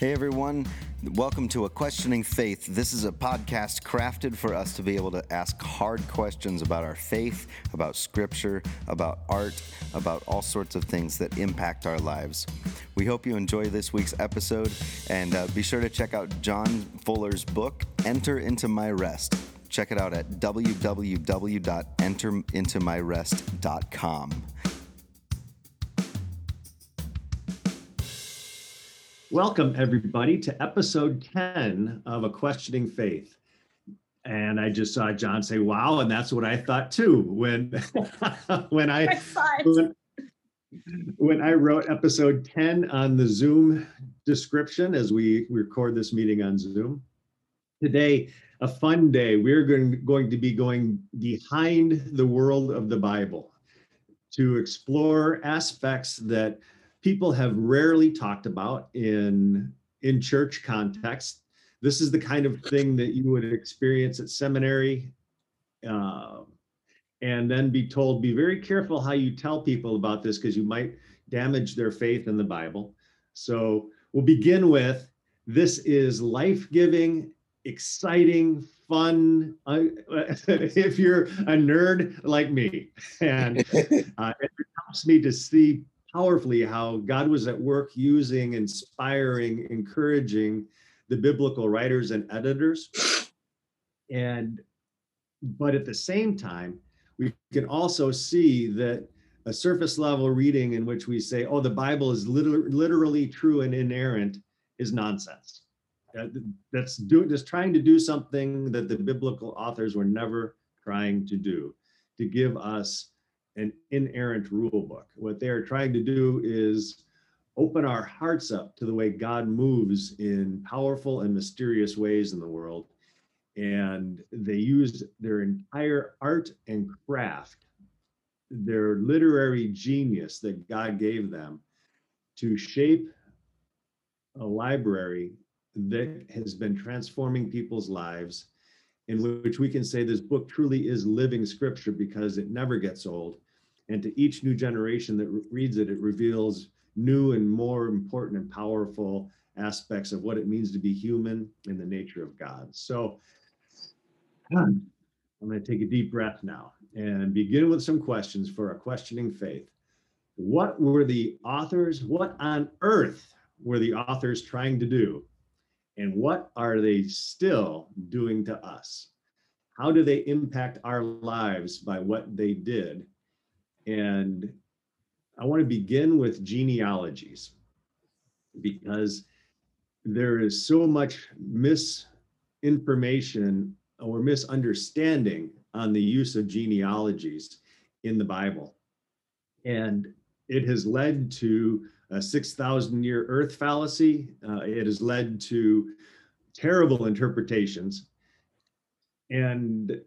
Hey everyone, welcome to A Questioning Faith. This is a podcast crafted for us to be able to ask hard questions about our faith, about scripture, about art, about all sorts of things that impact our lives. We hope you enjoy this week's episode and uh, be sure to check out John Fuller's book, Enter Into My Rest. Check it out at www.enterintomyrest.com. Welcome, everybody, to episode 10 of A Questioning Faith. And I just saw John say, wow, and that's what I thought too when when I when, when I wrote episode 10 on the Zoom description as we record this meeting on Zoom. Today, a fun day. We're going, going to be going behind the world of the Bible to explore aspects that people have rarely talked about in in church context. This is the kind of thing that you would experience at seminary, uh, and then be told, be very careful how you tell people about this because you might damage their faith in the Bible. So we'll begin with this is life giving, exciting, fun. Uh, if you're a nerd like me, and uh, it helps me to see powerfully how God was at work using, inspiring, encouraging the biblical writers and editors. And, but at the same time, we can also see that a surface level reading in which we say, oh, the Bible is literally, literally true and inerrant is nonsense. Uh, that's doing just trying to do something that the biblical authors were never trying to do, to give us an inerrant rule book. What they are trying to do is open our hearts up to the way God moves in powerful and mysterious ways in the world. And they used their entire art and craft, their literary genius that God gave them to shape a library that has been transforming people's lives in which we can say this book truly is living scripture because it never gets old. And to each new generation that re- reads it, it reveals new and more important and powerful aspects of what it means to be human in the nature of God. So I'm going to take a deep breath now and begin with some questions for a questioning faith. What were the authors, what on earth were the authors trying to do and what are they still doing to us? How do they impact our lives by what they did? And I want to begin with genealogies because there is so much misinformation or misunderstanding on the use of genealogies in the Bible. And it has led to a 6,000 year earth fallacy. Uh, it has led to terrible interpretations. And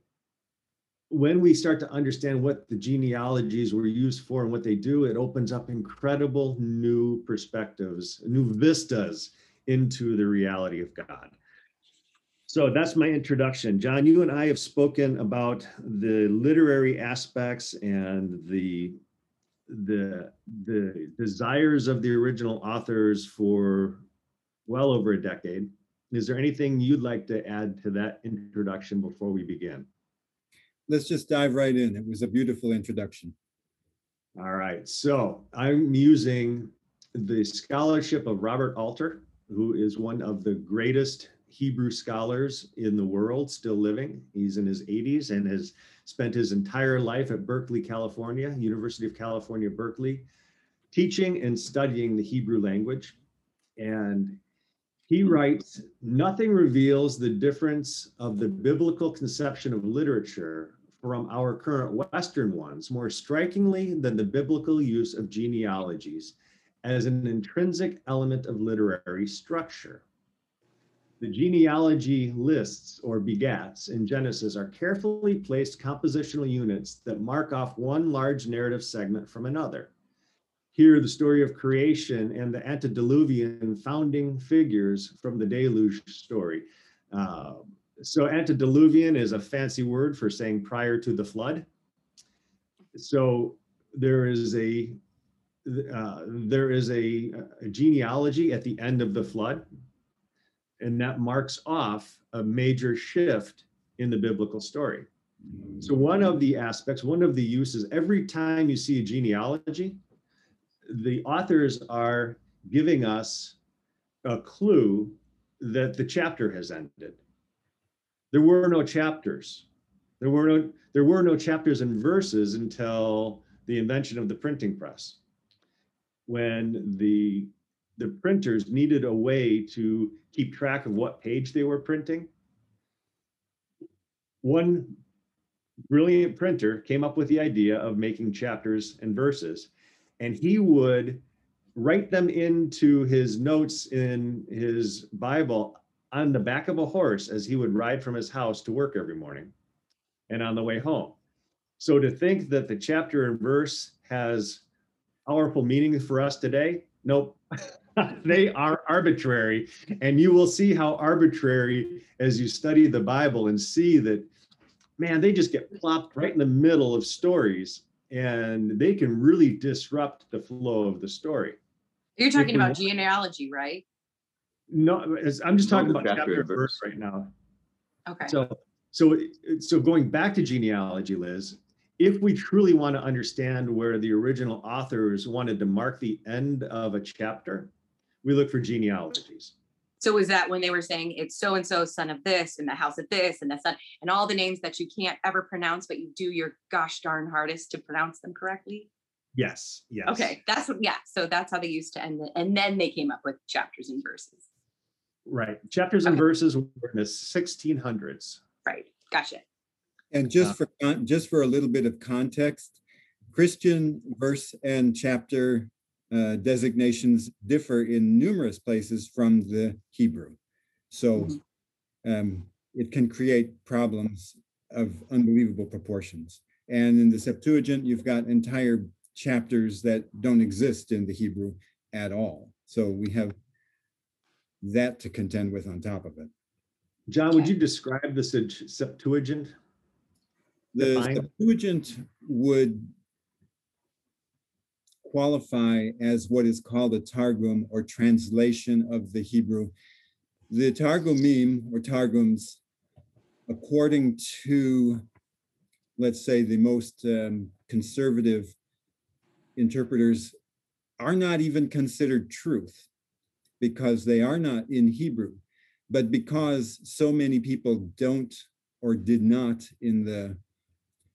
when we start to understand what the genealogies were used for and what they do, it opens up incredible new perspectives, new vistas into the reality of God. So that's my introduction. John, you and I have spoken about the literary aspects and the the the desires of the original authors for well over a decade. Is there anything you'd like to add to that introduction before we begin? Let's just dive right in. It was a beautiful introduction. All right. So I'm using the scholarship of Robert Alter, who is one of the greatest Hebrew scholars in the world still living. He's in his 80s and has spent his entire life at Berkeley, California, University of California, Berkeley, teaching and studying the Hebrew language. And he writes, nothing reveals the difference of the biblical conception of literature from our current Western ones more strikingly than the biblical use of genealogies as an intrinsic element of literary structure. The genealogy lists or begats in Genesis are carefully placed compositional units that mark off one large narrative segment from another. Here, the story of creation and the antediluvian founding figures from the deluge story. Uh, so, antediluvian is a fancy word for saying prior to the flood. So, there is a uh, there is a, a genealogy at the end of the flood, and that marks off a major shift in the biblical story. So one of the aspects, one of the uses, every time you see a genealogy, the authors are giving us a clue that the chapter has ended. There were no chapters. There were no there were no chapters and verses until the invention of the printing press. When the the printers needed a way to keep track of what page they were printing. One brilliant printer came up with the idea of making chapters and verses, and he would write them into his notes in his Bible on the back of a horse as he would ride from his house to work every morning and on the way home. So to think that the chapter and verse has powerful meaning for us today, nope. they are arbitrary. And you will see how arbitrary as you study the Bible and see that, man, they just get plopped right in the middle of stories and they can really disrupt the flow of the story. You're talking about genealogy, right? No, I'm just talking about chapter and verse right now. Okay. So, so, so going back to genealogy, Liz, if we truly want to understand where the original authors wanted to mark the end of a chapter, we look for genealogies. So is that when they were saying it's so and so son of this and the house of this and the son and all the names that you can't ever pronounce, but you do your gosh darn hardest to pronounce them correctly? Yes. Yes. Okay, that's what. Yeah, so that's how they used to end it, and then they came up with chapters and verses. Right, chapters and verses were in the 1600s. Right, gotcha. And just uh. for just for a little bit of context, Christian verse and chapter uh, designations differ in numerous places from the Hebrew. So mm-hmm. um, it can create problems of unbelievable proportions. And in the Septuagint, you've got entire chapters that don't exist in the Hebrew at all. So we have that to contend with on top of it. John, would you describe the Septuagint? The Define. Septuagint would qualify as what is called a Targum or translation of the Hebrew. The Targumim or Targums, according to, let's say, the most um, conservative interpreters, are not even considered truth because they are not in Hebrew. But because so many people don't or did not in the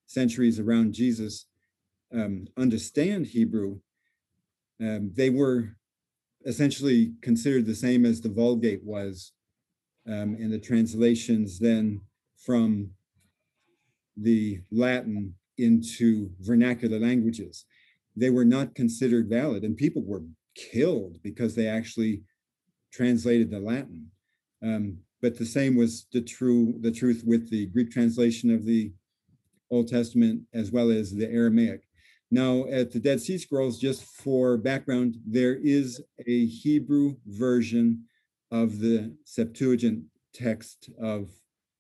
centuries around Jesus um, understand Hebrew, um, they were essentially considered the same as the Vulgate was um, in the translations then from the Latin into vernacular languages. They were not considered valid, and people were killed because they actually translated the Latin. Um, but the same was the true the truth with the Greek translation of the Old Testament as well as the Aramaic. Now, at the Dead Sea Scrolls, just for background, there is a Hebrew version of the Septuagint text of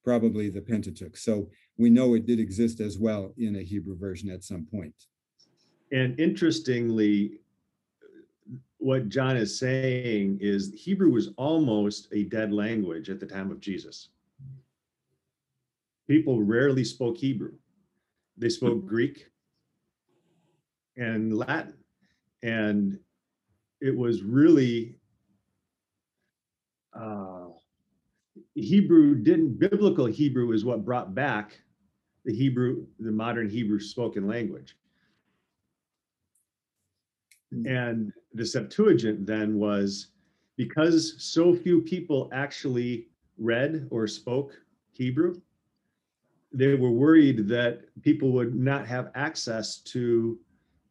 probably the Pentateuch. So we know it did exist as well in a Hebrew version at some point. And interestingly, what John is saying is Hebrew was almost a dead language at the time of Jesus. People rarely spoke Hebrew. They spoke mm-hmm. Greek, and Latin. And it was really uh, Hebrew didn't biblical Hebrew is what brought back the Hebrew, the modern Hebrew spoken language. Hmm. And the Septuagint then was because so few people actually read or spoke Hebrew, they were worried that people would not have access to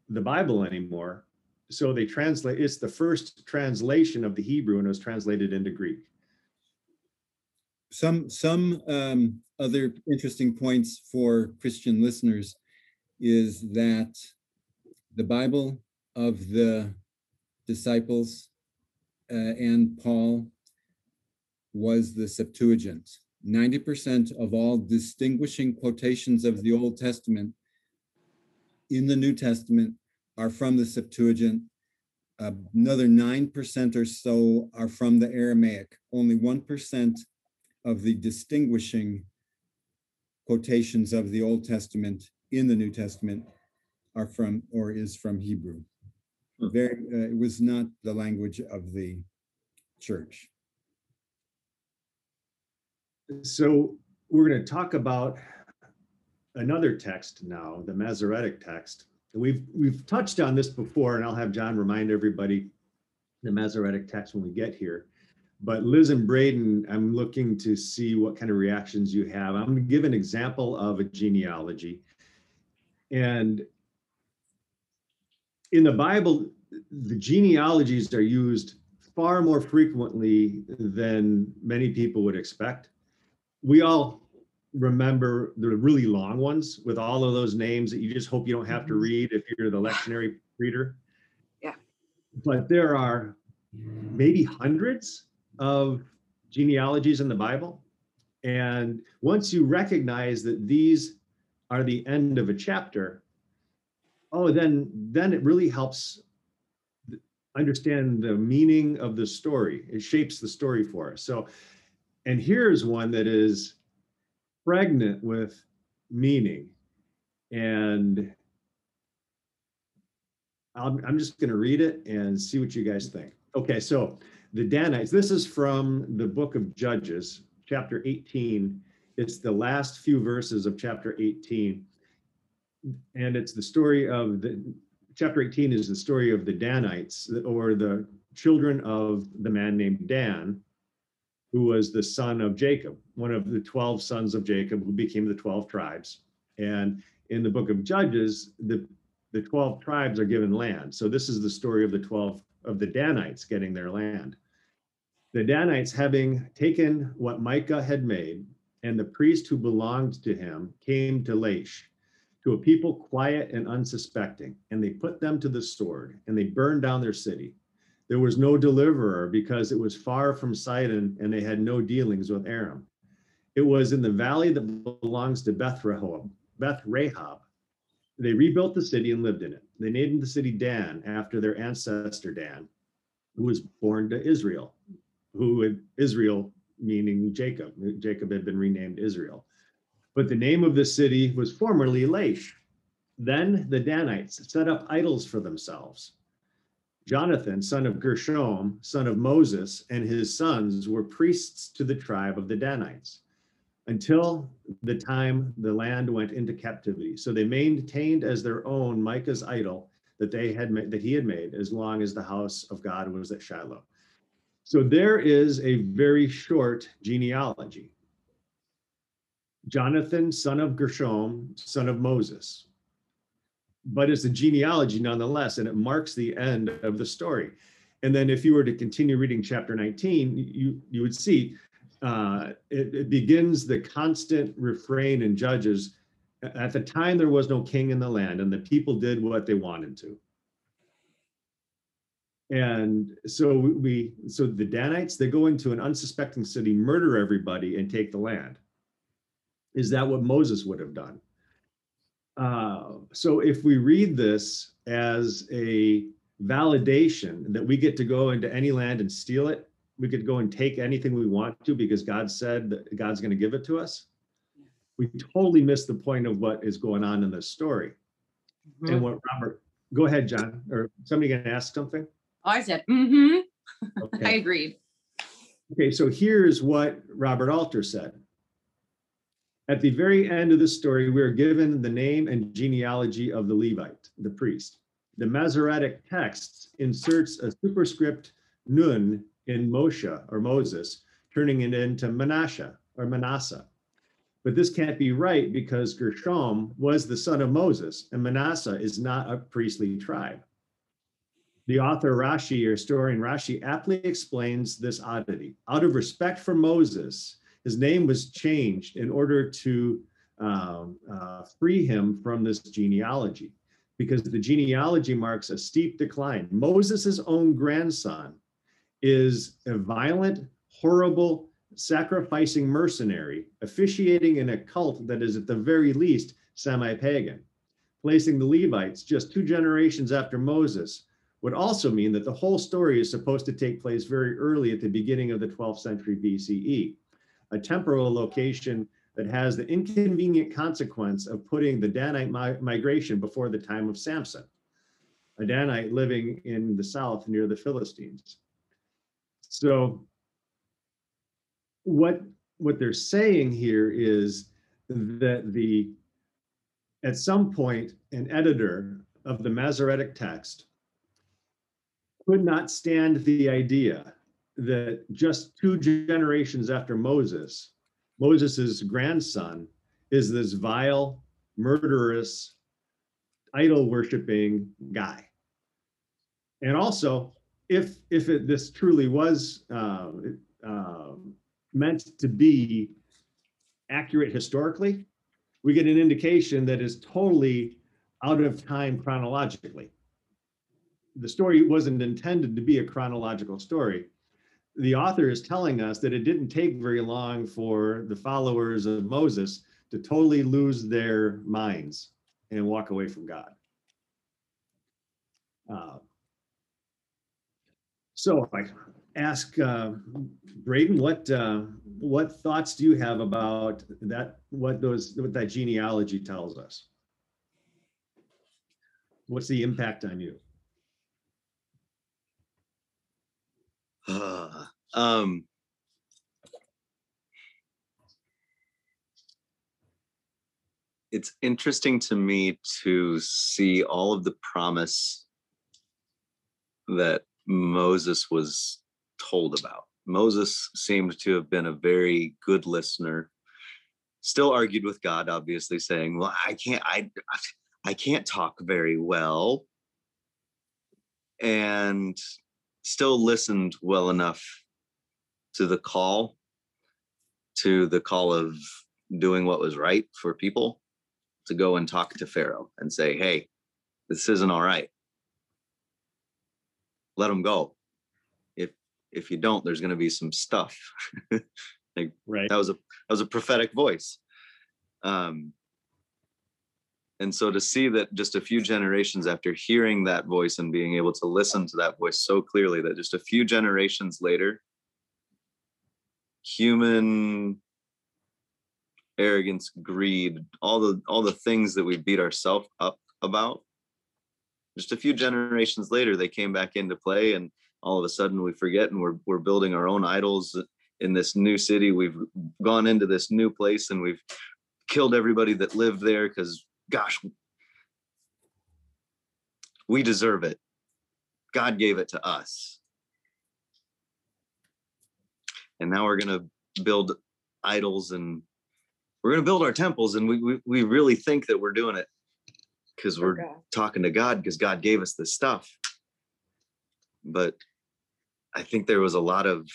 the Bible anymore. So they translate, it's the first translation of the Hebrew and it was translated into Greek. Some, some um, other interesting points for Christian listeners is that the Bible of the disciples uh, and Paul was the Septuagint. 90% of all distinguishing quotations of the Old Testament in the New Testament are from the Septuagint. Another 9% or so are from the Aramaic. Only 1% of the distinguishing quotations of the Old Testament in the New Testament are from or is from Hebrew. Hmm. Very, uh, it was not the language of the church. So we're going to talk about another text now, the Masoretic text. We've we've touched on this before, and I'll have John remind everybody the Masoretic text when we get here. But Liz and Braden, I'm looking to see what kind of reactions you have. I'm going to give an example of a genealogy. And in the Bible, the genealogies are used far more frequently than many people would expect. We all remember the really long ones with all of those names that you just hope you don't have to mm-hmm. read if you're the lectionary reader. Yeah. But there are maybe hundreds of genealogies in the Bible. And once you recognize that these are the end of a chapter, oh, then then it really helps understand the meaning of the story. It shapes the story for us. So, and here's one that is pregnant with meaning. And I'm, I'm just going to read it and see what you guys think. Okay, so the Danites, this is from the book of Judges, chapter 18. It's the last few verses of chapter 18. And it's the story of the chapter 18 is the story of the Danites or the children of the man named Dan who was the son of Jacob, one of the 12 sons of Jacob who became the 12 tribes. And in the book of Judges, the, the 12 tribes are given land. So this is the story of the 12 of the Danites getting their land. The Danites, having taken what Micah had made, and the priest who belonged to him came to Laish, to a people quiet and unsuspecting, and they put them to the sword, and they burned down their city. There was no deliverer because it was far from Sidon and they had no dealings with Aram. It was in the valley that belongs to Beth Rehob, Beth Rahab. They rebuilt the city and lived in it. They named the city Dan after their ancestor Dan, who was born to Israel, who Israel meaning Jacob. Jacob had been renamed Israel. But the name of the city was formerly Laish. Then the Danites set up idols for themselves Jonathan, son of Gershom, son of Moses, and his sons were priests to the tribe of the Danites until the time the land went into captivity. So they maintained as their own Micah's idol that they had made, that he had made as long as the house of God was at Shiloh. So there is a very short genealogy. Jonathan, son of Gershom, son of Moses but it's a genealogy nonetheless, and it marks the end of the story. And then if you were to continue reading chapter 19, you, you would see uh, it, it begins the constant refrain in Judges. At the time, there was no king in the land, and the people did what they wanted to. And so we, so the Danites, they go into an unsuspecting city, murder everybody, and take the land. Is that what Moses would have done? Uh, so if we read this as a validation that we get to go into any land and steal it, we could go and take anything we want to because God said that God's going to give it to us. We totally miss the point of what is going on in this story. Mm-hmm. And what Robert, go ahead, John, or somebody going to ask something? Oh, I said, mm-hmm. Okay. I agreed. Okay, so here's what Robert Alter said. At the very end of the story, we are given the name and genealogy of the Levite, the priest. The Masoretic text inserts a superscript nun in Moshe or Moses, turning it into Manasseh or Manasseh. But this can't be right because Gershom was the son of Moses, and Manasseh is not a priestly tribe. The author Rashi, or historian Rashi, aptly explains this oddity. Out of respect for Moses, his name was changed in order to um, uh, free him from this genealogy because the genealogy marks a steep decline. Moses' own grandson is a violent, horrible, sacrificing mercenary officiating in a cult that is at the very least semi-pagan. placing the Levites just two generations after Moses would also mean that the whole story is supposed to take place very early at the beginning of the 12th century BCE, a temporal location that has the inconvenient consequence of putting the Danite mi- migration before the time of Samson, a Danite living in the south near the Philistines. So what what they're saying here is that the at some point an editor of the Masoretic text could not stand the idea that just two generations after Moses, Moses's grandson is this vile, murderous, idol worshiping guy. And also, if if it, this truly was uh, uh, meant to be accurate historically, we get an indication that is totally out of time chronologically. The story wasn't intended to be a chronological story. The author is telling us that it didn't take very long for the followers of Moses to totally lose their minds and walk away from God. Uh, so I ask uh, Braden, what uh, what thoughts do you have about that? What those what that genealogy tells us? What's the impact on you? Uh, um, it's interesting to me to see all of the promise that Moses was told about. Moses seemed to have been a very good listener. Still argued with God, obviously, saying, "Well, I can't, I, I can't talk very well," and still listened well enough to the call, to the call of doing what was right for people, to go and talk to Pharaoh and say, "Hey, this isn't all right. Let them go." if if you don't, there's going to be some stuff. like right. that was a that was a prophetic voice. Um, and so to see that just a few generations after hearing that voice and being able to listen to that voice so clearly that just a few generations later, human arrogance, greed, all the all the things that we beat ourselves up about, just a few generations later, they came back into play and all of a sudden we forget and we're we're building our own idols in this new city. We've gone into this new place and we've killed everybody that lived there because gosh, we deserve it. God gave it to us. And now we're going to build idols and we're going to build our temples and we, we, we really think that we're doing it because we're okay. talking to God because God gave us this stuff but I think there was a lot of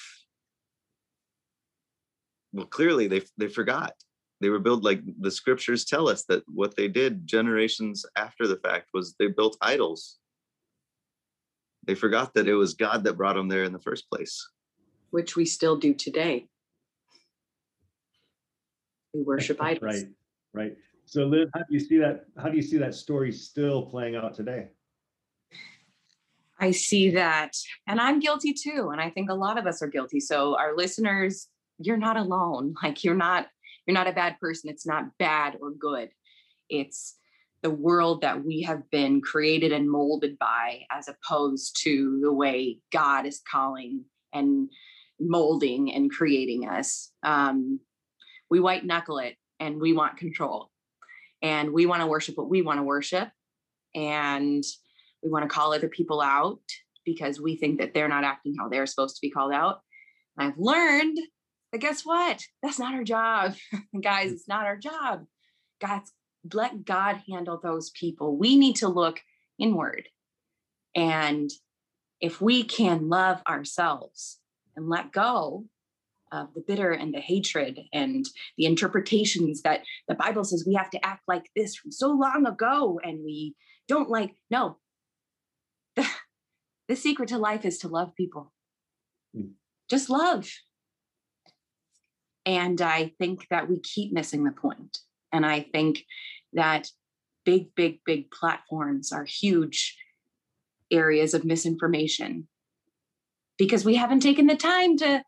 well, clearly they they forgot. They were built like the scriptures tell us that what they did generations after the fact was they built idols. They forgot that it was God that brought them there in the first place. Which we still do today. We worship idols. Right, right. So Liz, how do you see that? How do you see that story still playing out today? I see that, and I'm guilty too. And I think a lot of us are guilty. So, our listeners, you're not alone. Like, you're not, you're not a bad person. It's not bad or good. It's the world that we have been created and molded by, as opposed to the way God is calling and molding and creating us. Um, we white knuckle it and we want control and we want to worship what we want to worship. And we want to call other people out because we think that they're not acting how they're supposed to be called out. And I've learned that guess what? That's not our job. Guys, it's not our job. God's let God handle those people. We need to look inward. And if we can love ourselves and let go of the bitter and the hatred and the interpretations that the Bible says we have to act like this from so long ago and we don't like, no, the secret to life is to love people. Mm. Just love. And I think that we keep missing the point. And I think that big, big, big platforms are huge areas of misinformation because we haven't taken the time to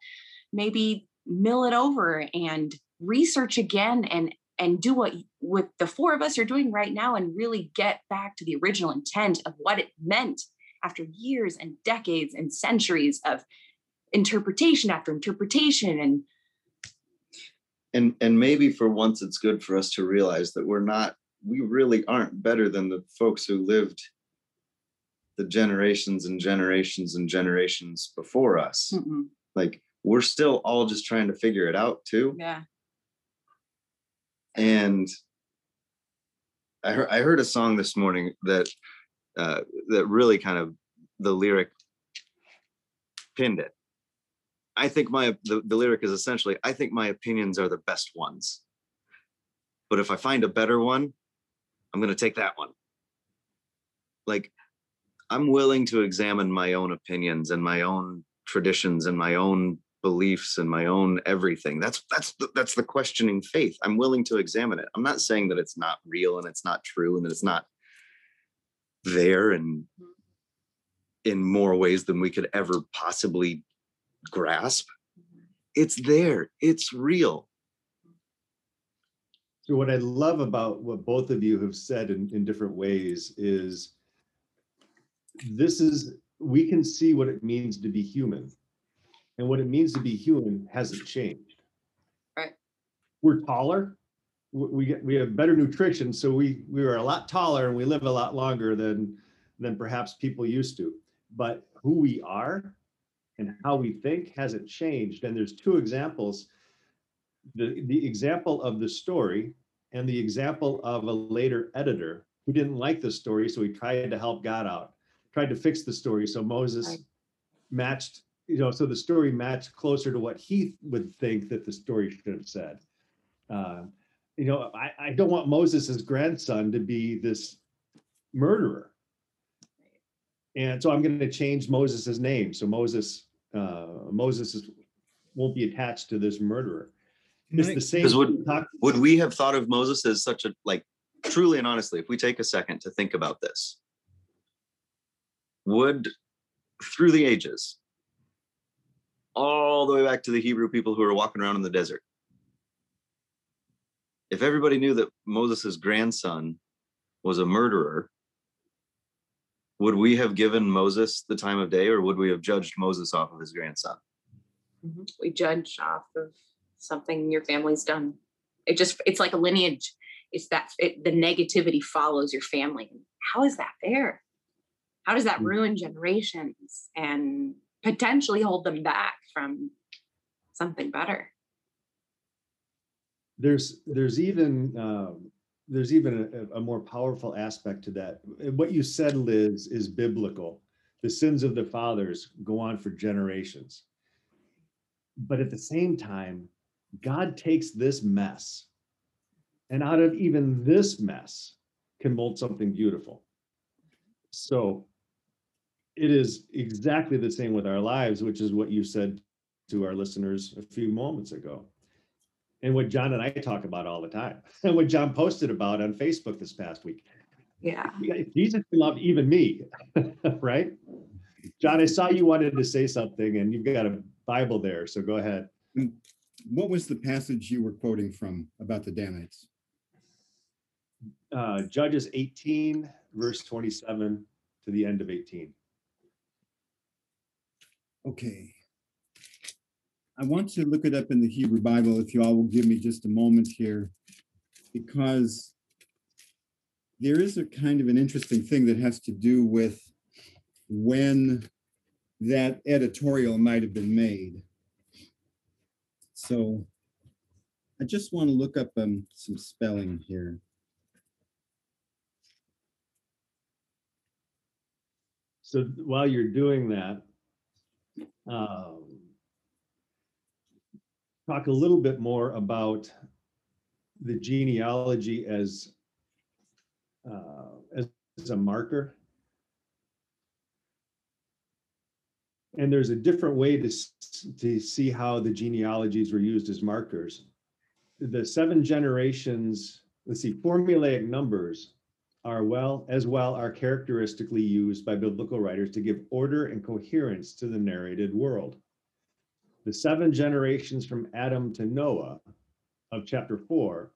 maybe mill it over and research again and and do what what the four of us are doing right now and really get back to the original intent of what it meant after years and decades and centuries of interpretation after interpretation and and and maybe for once it's good for us to realize that we're not we really aren't better than the folks who lived the generations and generations and generations before us Mm-mm. like we're still all just trying to figure it out too yeah and I heard, I heard a song this morning that uh, that really kind of the lyric pinned it. I think my the, the lyric is essentially I think my opinions are the best ones. But if I find a better one, I'm going to take that one. Like I'm willing to examine my own opinions and my own traditions and my own beliefs and my own everything. That's that's the, that's the questioning faith. I'm willing to examine it. I'm not saying that it's not real and it's not true and that it's not there and in more ways than we could ever possibly grasp. Mm-hmm. It's there. It's real. So what i love about what both of you have said in, in different ways is this is we can see what it means to be human and what it means to be human hasn't changed. Right. We're taller. We get we have better nutrition, so we we are a lot taller and we live a lot longer than than perhaps people used to. But who we are and how we think hasn't changed. And there's two examples. The, the example of the story and the example of a later editor who didn't like the story, so he tried to help God out, tried to fix the story. So Moses right. matched you know, so the story matched closer to what he would think that the story should have said. Uh, you know, I, I don't want Moses' grandson to be this murderer. And so I'm going to change Moses' name. So Moses, uh, Moses is, won't be attached to this murderer. It's the same. Would, would we have thought of Moses as such a, like, truly and honestly, if we take a second to think about this, would through the ages, all the way back to the Hebrew people who were walking around in the desert. If everybody knew that Moses' grandson was a murderer, would we have given Moses the time of day or would we have judged Moses off of his grandson? Mm-hmm. We judge off of something your family's done. It just, it's like a lineage. It's that it, the negativity follows your family. How is that fair? How does that hmm. ruin generations and potentially hold them back from something better. There's there's even um, there's even a, a, more powerful aspect to that. What you said liz is biblical. The sins of the fathers go on for generations. But at the same time god takes this mess and out of even this mess can mold something beautiful. So it is exactly the same with our lives, which is what you said to our listeners a few moments ago. And what John and I talk about all the time, and what John posted about on Facebook this past week. Yeah. Jesus can love even me, right? John, I saw you wanted to say something, and you've got a Bible there, so go ahead. What was the passage you were quoting from about the Danites? Uh, Judges 18, verse 27 to the end of 18. Okay. I want to look it up in the Hebrew Bible if you all will give me just a moment here, because there is a kind of an interesting thing that has to do with when that editorial might have been made. So I just want to look up um, some spelling here. So while you're doing that, um, talk a little bit more about the genealogy as uh, as, as a marker. And there's a different way to, to see how the genealogies were used as markers. The seven generations, let's see, formulaic numbers are well, as well are characteristically used by biblical writers to give order and coherence to the narrated world. The seven generations from Adam to Noah of chapter four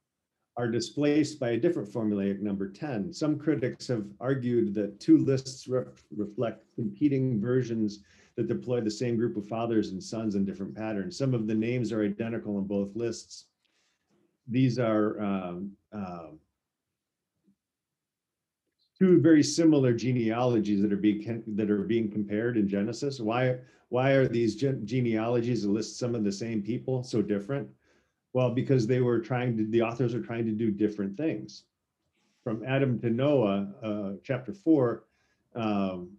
are displaced by a different formulaic number 10. Some critics have argued that two lists re reflect competing versions that deploy the same group of fathers and sons in different patterns. Some of the names are identical in both lists. These are um, uh, two very similar genealogies that are being that are being compared in Genesis. Why why are these genealogies that list some of the same people so different? Well, because they were trying to, the authors are trying to do different things. From Adam to Noah, uh, chapter four, um,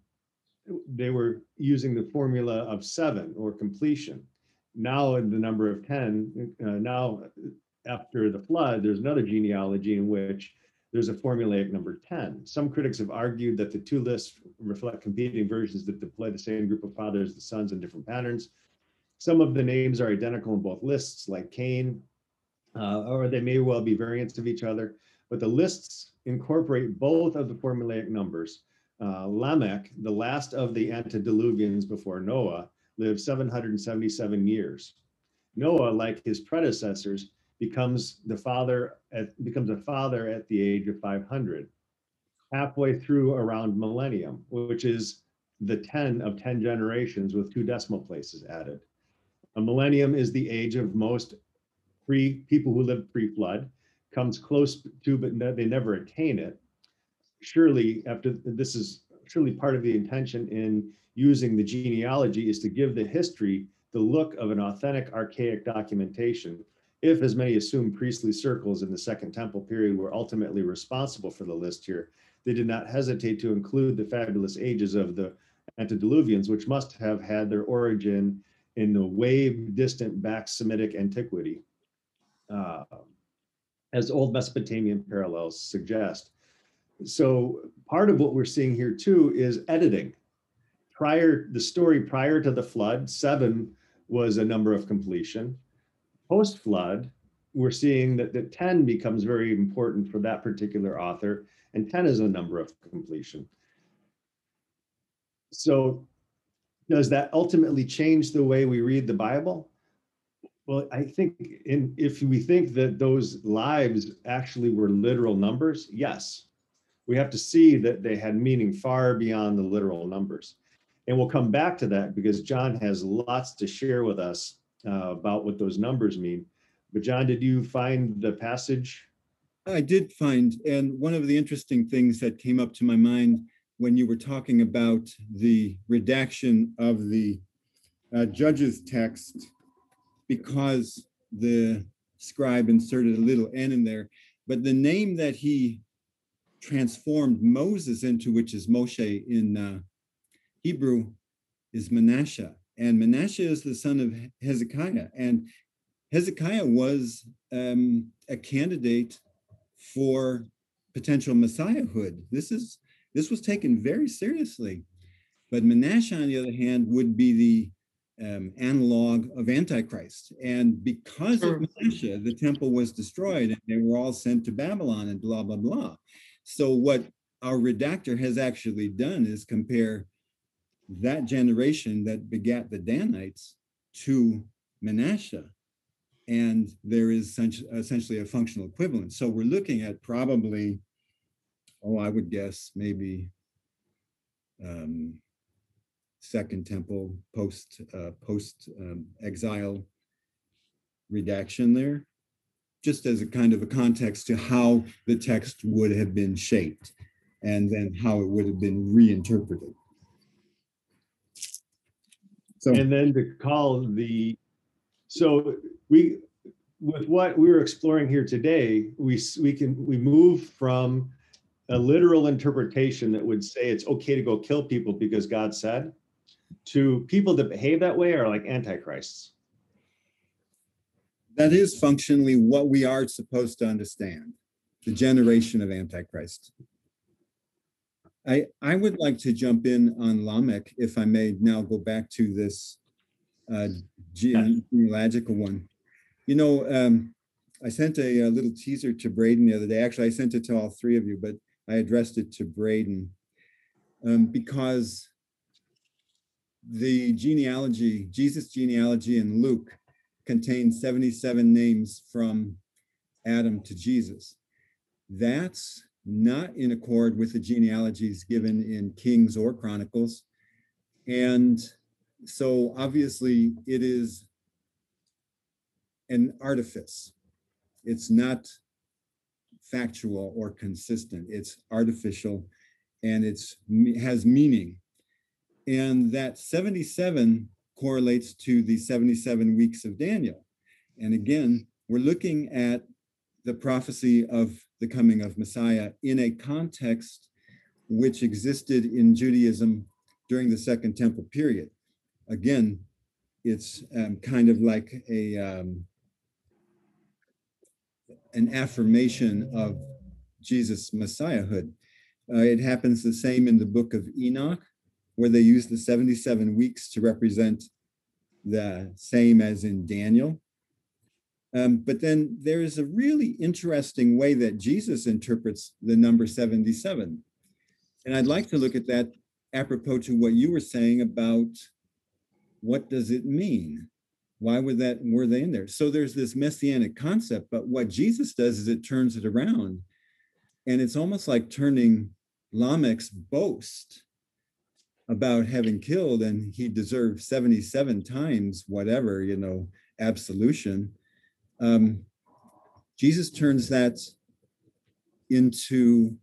they were using the formula of seven or completion. Now, in the number of 10, uh, now after the flood, there's another genealogy in which there's a formulaic number 10. Some critics have argued that the two lists reflect competing versions that deploy the same group of fathers, the sons, in different patterns. Some of the names are identical in both lists, like Cain, uh, or they may well be variants of each other, but the lists incorporate both of the formulaic numbers. Uh, Lamech, the last of the antediluvians before Noah, lived 777 years. Noah, like his predecessors, becomes the father at, becomes a father at the age of 500, halfway through around millennium, which is the 10 of 10 generations with two decimal places added. A millennium is the age of most pre people who lived pre-flood, comes close to, but they never attain it. Surely, after this is surely part of the intention in using the genealogy is to give the history the look of an authentic archaic documentation. If, as many assume, priestly circles in the Second Temple period were ultimately responsible for the list here, they did not hesitate to include the fabulous ages of the antediluvians, which must have had their origin in the way distant back Semitic antiquity, uh, as old Mesopotamian parallels suggest. So part of what we're seeing here too is editing. Prior, the story prior to the flood, seven was a number of completion. Post flood, we're seeing that the 10 becomes very important for that particular author, and 10 is a number of completion. So does that ultimately change the way we read the Bible? Well, I think in, if we think that those lives actually were literal numbers, yes. We have to see that they had meaning far beyond the literal numbers. And we'll come back to that because John has lots to share with us uh, about what those numbers mean. But John, did you find the passage? I did find, and one of the interesting things that came up to my mind when you were talking about the redaction of the uh, judge's text, because the scribe inserted a little n in there, but the name that he transformed Moses into, which is Moshe in uh, Hebrew, is Manasseh. And Manasseh is the son of Hezekiah. And Hezekiah was um, a candidate for potential messiahhood. This is this was taken very seriously. But Manasseh, on the other hand, would be the um, analog of Antichrist. And because of Manasseh, the temple was destroyed and they were all sent to Babylon and blah, blah, blah. So, what our redactor has actually done is compare that generation that begat the Danites to Manasseh. And there is essentially a functional equivalent. So, we're looking at probably oh, I would guess maybe um, Second Temple post uh, post um, exile redaction there, just as a kind of a context to how the text would have been shaped, and then how it would have been reinterpreted. So, and then to call the so we with what we were exploring here today, we we can we move from a literal interpretation that would say it's okay to go kill people because God said, to people that behave that way are like antichrists. That is functionally what we are supposed to understand the generation of antichrist. I, I would like to jump in on Lamech, if I may now go back to this uh, genealogical one. You know, um, I sent a, a, little teaser to Braden the other day. Actually, I sent it to all three of you, but I addressed it to Braden um, because the genealogy, Jesus' genealogy in Luke contains 77 names from Adam to Jesus. That's not in accord with the genealogies given in Kings or Chronicles. And so obviously it is an artifice. It's not factual or consistent. It's artificial and it's has meaning. And that 77 correlates to the 77 weeks of Daniel. And again, we're looking at the prophecy of the coming of Messiah in a context which existed in Judaism during the Second Temple period. Again, it's um, kind of like a um, an affirmation of Jesus' Messiahhood. Uh, it happens the same in the book of Enoch, where they use the 77 weeks to represent the same as in Daniel. Um, but then there is a really interesting way that Jesus interprets the number 77. And I'd like to look at that apropos to what you were saying about what does it mean? Why that were they in there? So there's this messianic concept, but what Jesus does is it turns it around. And it's almost like turning Lamech's boast about having killed and he deserved 77 times whatever, you know, absolution um, Jesus turns that into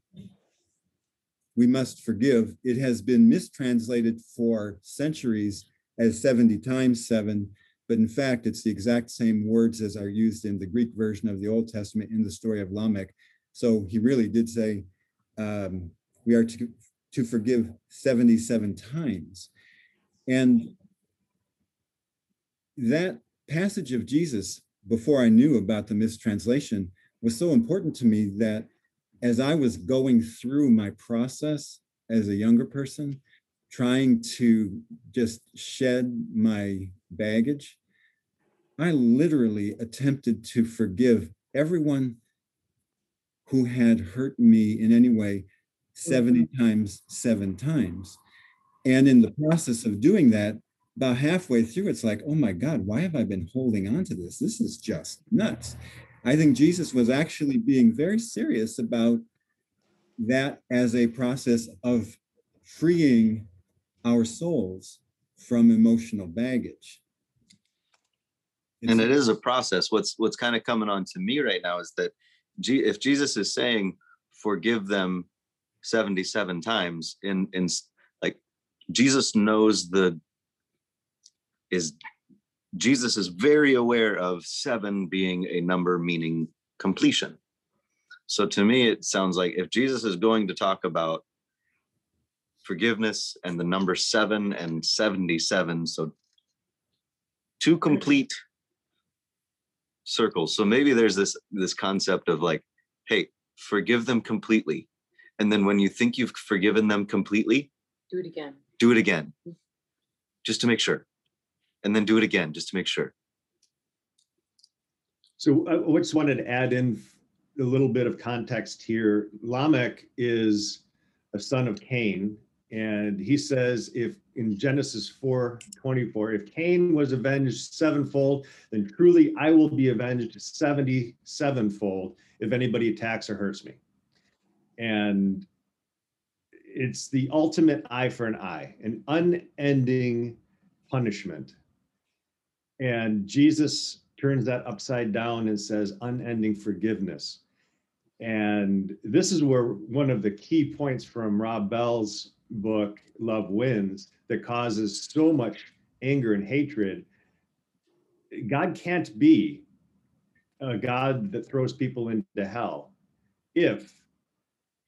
we must forgive. It has been mistranslated for centuries as 70 times seven, but in fact, it's the exact same words as are used in the Greek version of the Old Testament in the story of Lamech. So he really did say, um, we are to, to forgive 77 times. And that passage of Jesus before I knew about the mistranslation was so important to me that as I was going through my process as a younger person, trying to just shed my baggage, I literally attempted to forgive everyone who had hurt me in any way 70 mm-hmm. times, seven times. And in the process of doing that, about halfway through, it's like, oh my God, why have I been holding on to this? This is just nuts. I think Jesus was actually being very serious about that as a process of freeing our souls from emotional baggage. It's and it is a process. What's what's kind of coming on to me right now is that G, if Jesus is saying forgive them 77 times in in like Jesus knows the is Jesus is very aware of seven being a number meaning completion. So to me, it sounds like if Jesus is going to talk about forgiveness and the number seven and 77, so two complete circles. So maybe there's this this concept of like, hey, forgive them completely. And then when you think you've forgiven them completely, do it again. Do it again. Mm. Just to make sure and then do it again just to make sure. So I just wanted to add in a little bit of context here. Lamech is a son of Cain, and he says if in Genesis 4 24, if Cain was avenged sevenfold, then truly I will be avenged 77fold if anybody attacks or hurts me. And it's the ultimate eye for an eye, an unending punishment and Jesus turns that upside down and says, unending forgiveness. And this is where one of the key points from Rob Bell's book, Love Wins, that causes so much anger and hatred. God can't be a God that throws people into hell if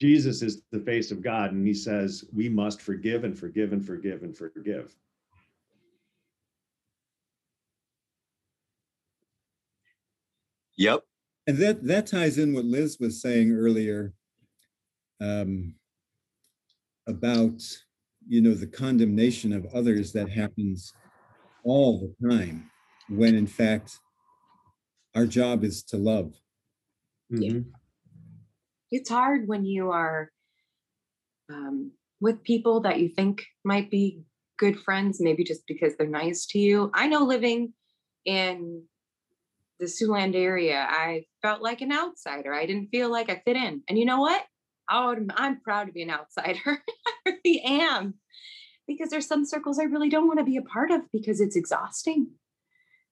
Jesus is the face of God and he says, we must forgive and forgive and forgive and forgive. Yep. And that that ties in what Liz was saying earlier um, about you know the condemnation of others that happens all the time when in fact our job is to love. Mm-hmm. It's hard when you are um, with people that you think might be good friends, maybe just because they're nice to you. I know living in the Siouxland area, I felt like an outsider. I didn't feel like I fit in. And you know what? I'm proud to be an outsider. I really am. Because there's some circles I really don't want to be a part of because it's exhausting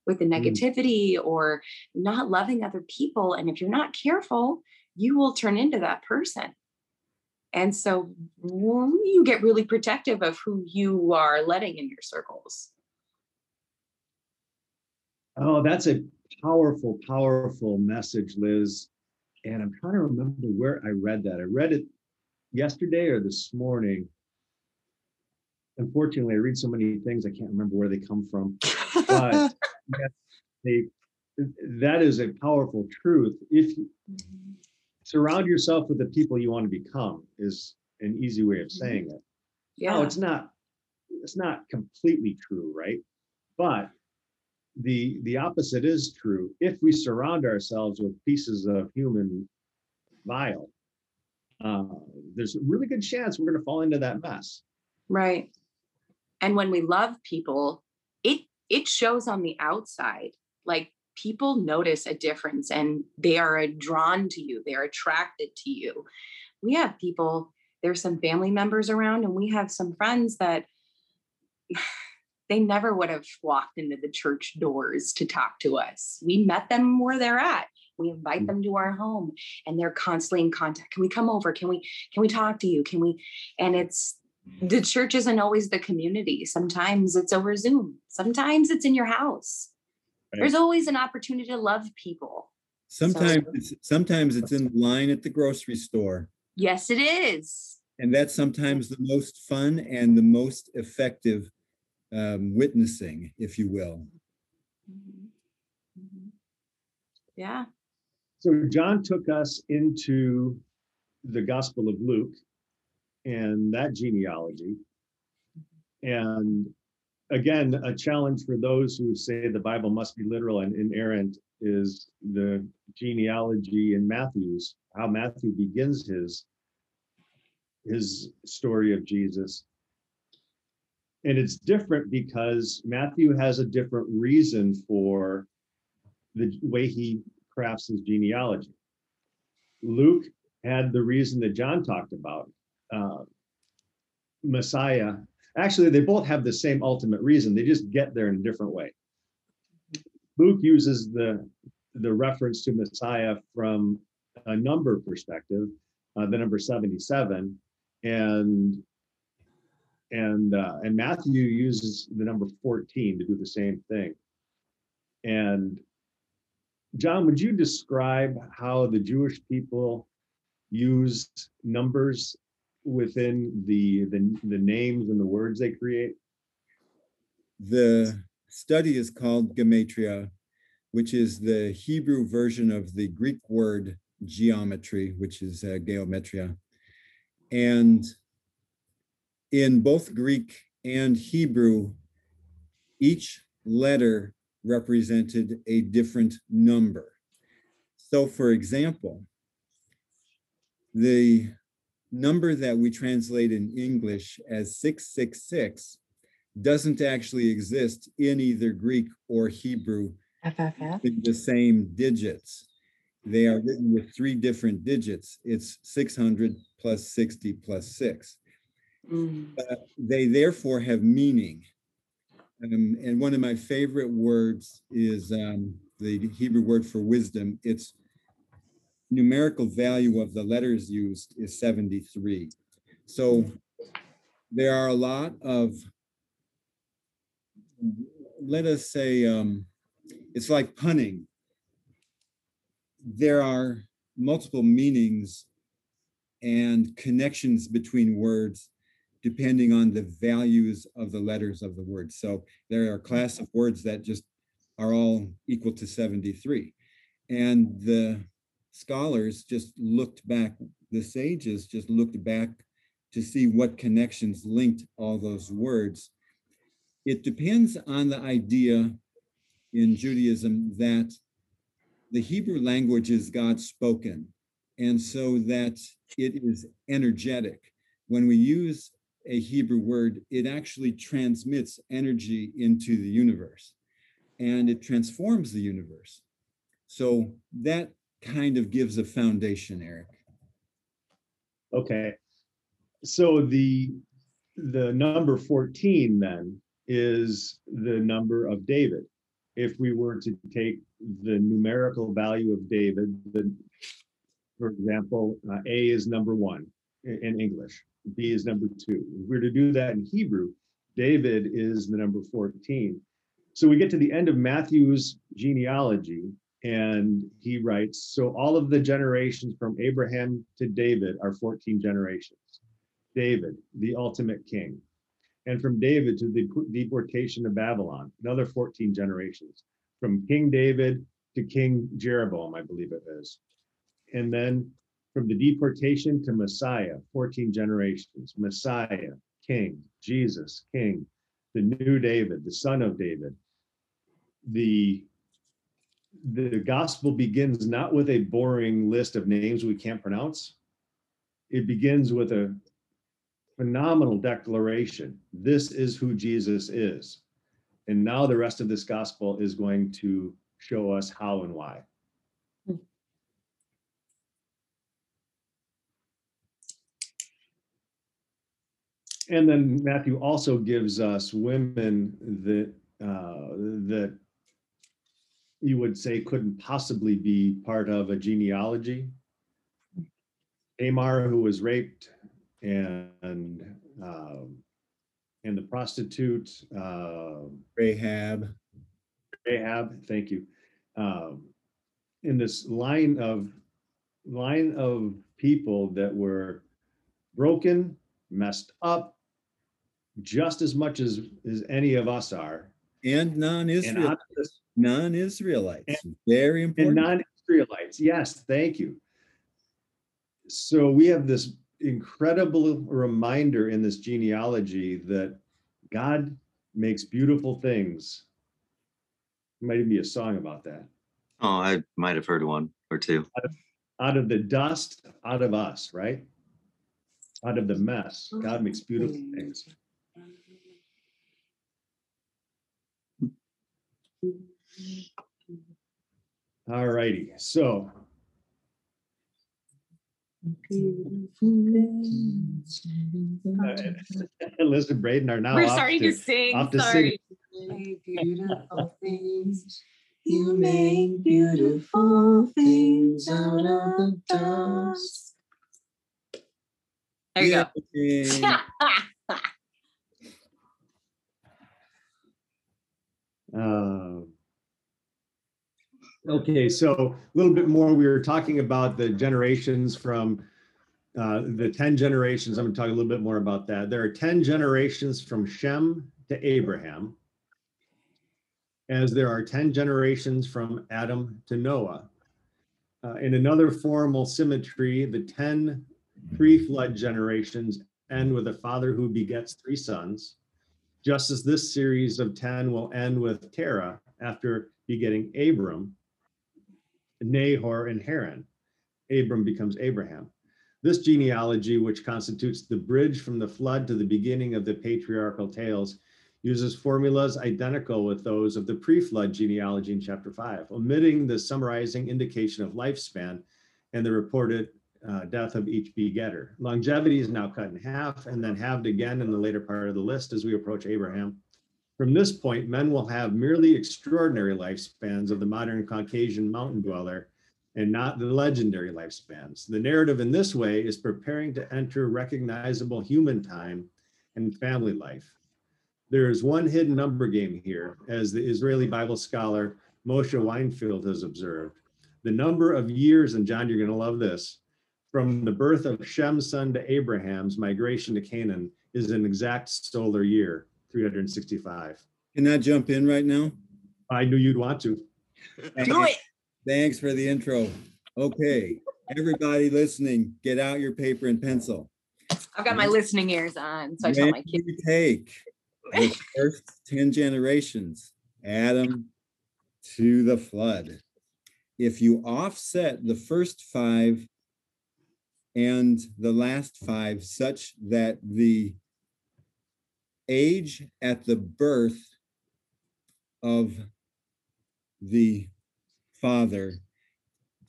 with the mm. negativity mm. or not loving other people. And if you're not careful, you will turn into that person. And so you get really protective of who you are letting in your circles. Oh, that's a powerful, powerful message, Liz. And I'm trying to remember where I read that. I read it yesterday or this morning. Unfortunately, I read so many things I can't remember where they come from. But they, that is a powerful truth. If you surround yourself with the people you want to become, is an easy way of saying it. Yeah. No, it's not. It's not completely true, right? But the the opposite is true. If we surround ourselves with pieces of human vile uh, there's a really good chance we're going to fall into that mess. Right. And when we love people it it shows on the outside. Like people notice a difference and they are drawn to you they're attracted to you. We have people there's some family members around and we have some friends that they never would have walked into the church doors to talk to us. We met them where they're at. We invite mm. them to our home and they're constantly in contact. Can we come over? Can we can we talk to you? Can we and it's the church isn't always the community. Sometimes it's over Zoom. Sometimes it's in your house. Right. There's always an opportunity to love people. Sometimes so, it's, sometimes it's in line at the grocery store. Yes, it is. And that's sometimes the most fun and the most effective um, witnessing, if you will. Mm-hmm. Mm-hmm. Yeah. So John took us into the Gospel of Luke and that genealogy. And again, a challenge for those who say the Bible must be literal and inerrant is the genealogy in Matthew's, how Matthew begins his his story of Jesus and it's different because Matthew has a different reason for the way he crafts his genealogy. Luke had the reason that John talked about. Uh, Messiah. Actually, they both have the same ultimate reason. They just get there in a different way. Luke uses the the reference to Messiah from a number perspective, uh, the number 77, and and uh, and Matthew uses the number 14 to do the same thing. And John, would you describe how the Jewish people used numbers within the, the the names and the words they create? The study is called gematria, which is the Hebrew version of the Greek word geometry, which is uh, geometria. And in both Greek and Hebrew, each letter represented a different number. So, for example, the number that we translate in English as 666 doesn't actually exist in either Greek or Hebrew FFF. in the same digits. They are written with three different digits. It's 600 plus 60 plus 6. Mm. they therefore have meaning. Um, and one of my favorite words is um, the Hebrew word for wisdom. Its numerical value of the letters used is 73. So there are a lot of, let us say, um, it's like punning. There are multiple meanings and connections between words depending on the values of the letters of the word. So there are a class of words that just are all equal to 73. And the scholars just looked back, the sages just looked back to see what connections linked all those words. It depends on the idea in Judaism that the Hebrew language is God spoken, and so that it is energetic when we use a Hebrew word, it actually transmits energy into the universe and it transforms the universe. So that kind of gives a foundation, Eric. Okay. So the the number 14 then is the number of David. If we were to take the numerical value of David, the, for example, uh, A is number one in, in English, B is number two. If we were to do that in Hebrew, David is the number 14. So we get to the end of Matthew's genealogy, and he writes So all of the generations from Abraham to David are 14 generations. David, the ultimate king. And from David to the deportation to Babylon, another 14 generations. From King David to King Jeroboam, I believe it is. And then from the deportation to Messiah, 14 generations. Messiah, King, Jesus, King, the new David, the son of David. The the gospel begins not with a boring list of names we can't pronounce. It begins with a phenomenal declaration. This is who Jesus is. And now the rest of this gospel is going to show us how and why. And then Matthew also gives us women that uh, that you would say couldn't possibly be part of a genealogy. Tamar, who was raped, and um, and the prostitute uh, Rahab. Rahab, thank you. Um, in this line of line of people that were broken, messed up, just as much as as any of us are, and non-Israelites. Non-Israelites, and, very important. And non-Israelites, yes, thank you. So we have this incredible reminder in this genealogy that God makes beautiful things. There might even be a song about that. Oh, I might have heard one or two. Out of, out of the dust, out of us, right? Out of the mess, God makes beautiful things. All righty, so Liz and Braden are now. We're starting to, to, sing. To Sorry. Sing. Beautiful things. You make beautiful things out of the dust. There you go. uh, Okay, so a little bit more. We were talking about the generations from uh, the 10 generations. I'm going to talk a little bit more about that. There are 10 generations from Shem to Abraham, as there are 10 generations from Adam to Noah. Uh, in another formal symmetry, the 10 pre flood generations end with a father who begets three sons, just as this series of 10 will end with Terah after begetting Abram, Nahor, and Haran. Abram becomes Abraham. This genealogy, which constitutes the bridge from the flood to the beginning of the patriarchal tales, uses formulas identical with those of the pre flood genealogy in chapter 5, omitting the summarizing indication of lifespan and the reported uh, death of each begetter. Longevity is now cut in half and then halved again in the later part of the list as we approach Abraham. From this point, men will have merely extraordinary lifespans of the modern Caucasian mountain dweller and not the legendary lifespans. The narrative in this way is preparing to enter recognizable human time and family life. There is one hidden number game here, as the Israeli Bible scholar Moshe Weinfeld has observed. The number of years, and John, you're going to love this, from the birth of Shem's son to Abraham's migration to Canaan is an exact solar year. 365. Can I jump in right now? I knew you'd want to. Do it. Thanks for the intro. Okay, everybody listening, get out your paper and pencil. I've got my listening ears on, so I tell my kids. take the first 10 generations, Adam to the flood. If you offset the first five and the last five such that the age at the birth of the father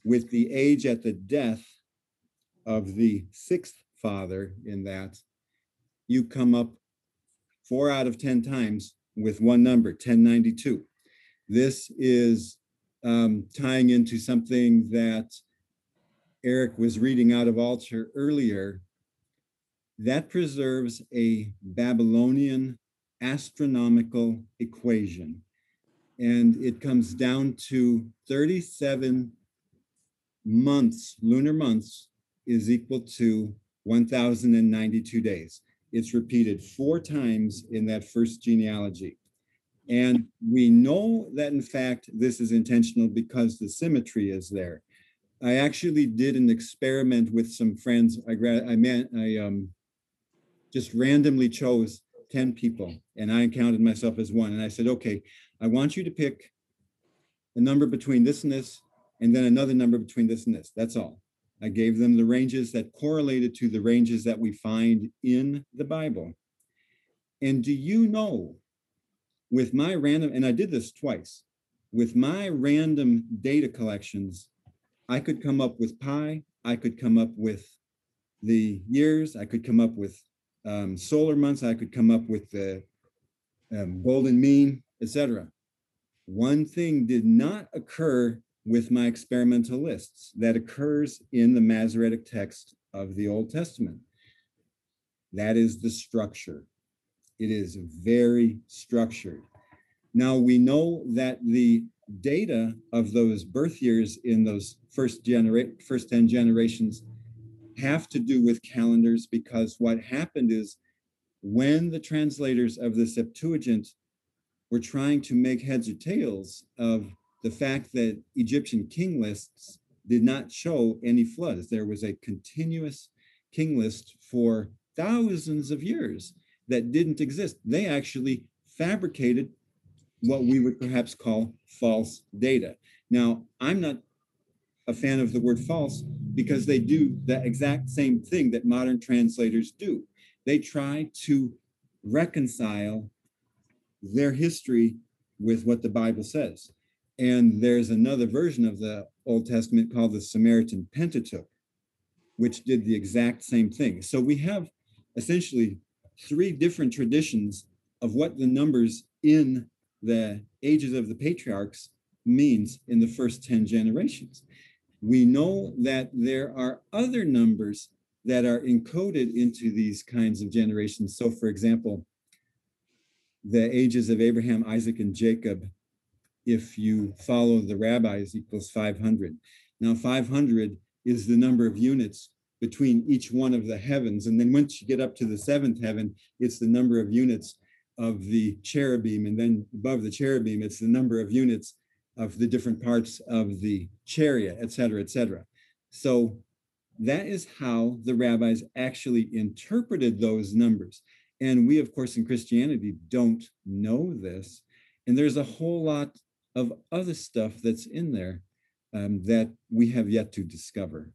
with the age at the death of the sixth father in that, you come up four out of 10 times with one number, 1092. This is um, tying into something that Eric was reading out of Alter earlier. That preserves a Babylonian astronomical equation. And it comes down to 37 months, lunar months, is equal to 1,092 days. It's repeated four times in that first genealogy. And we know that, in fact, this is intentional because the symmetry is there. I actually did an experiment with some friends. I, I, meant, I um, just randomly chose 10 people and I counted myself as one. And I said, okay, I want you to pick a number between this and this, and then another number between this and this. That's all. I gave them the ranges that correlated to the ranges that we find in the Bible. And do you know, with my random, and I did this twice, with my random data collections, I could come up with pi, I could come up with the years, I could come up with um, solar months, I could come up with the um, golden mean, etc. One thing did not occur with my experimental lists that occurs in the Masoretic text of the Old Testament. That is the structure. It is very structured. Now we know that the data of those birth years in those first generate first 10 generations have to do with calendars because what happened is when the translators of the Septuagint were trying to make heads or tails of the fact that Egyptian king lists did not show any floods. There was a continuous king list for thousands of years that didn't exist. They actually fabricated what we would perhaps call false data. Now, I'm not a fan of the word false because they do the exact same thing that modern translators do. They try to reconcile their history with what the Bible says. And there's another version of the Old Testament called the Samaritan Pentateuch, which did the exact same thing. So we have essentially three different traditions of what the numbers in the ages of the patriarchs means in the first 10 generations. We know that there are other numbers that are encoded into these kinds of generations. So, for example, the ages of Abraham, Isaac, and Jacob if you follow the rabbis equals 500. Now 500 is the number of units between each one of the heavens. And then once you get up to the seventh heaven, it's the number of units of the cherubim. And then above the cherubim, it's the number of units of the different parts of the chariot, et cetera, et cetera. So that is how the rabbis actually interpreted those numbers. And we, of course, in Christianity don't know this. And there's a whole lot of other stuff that's in there um, that we have yet to discover.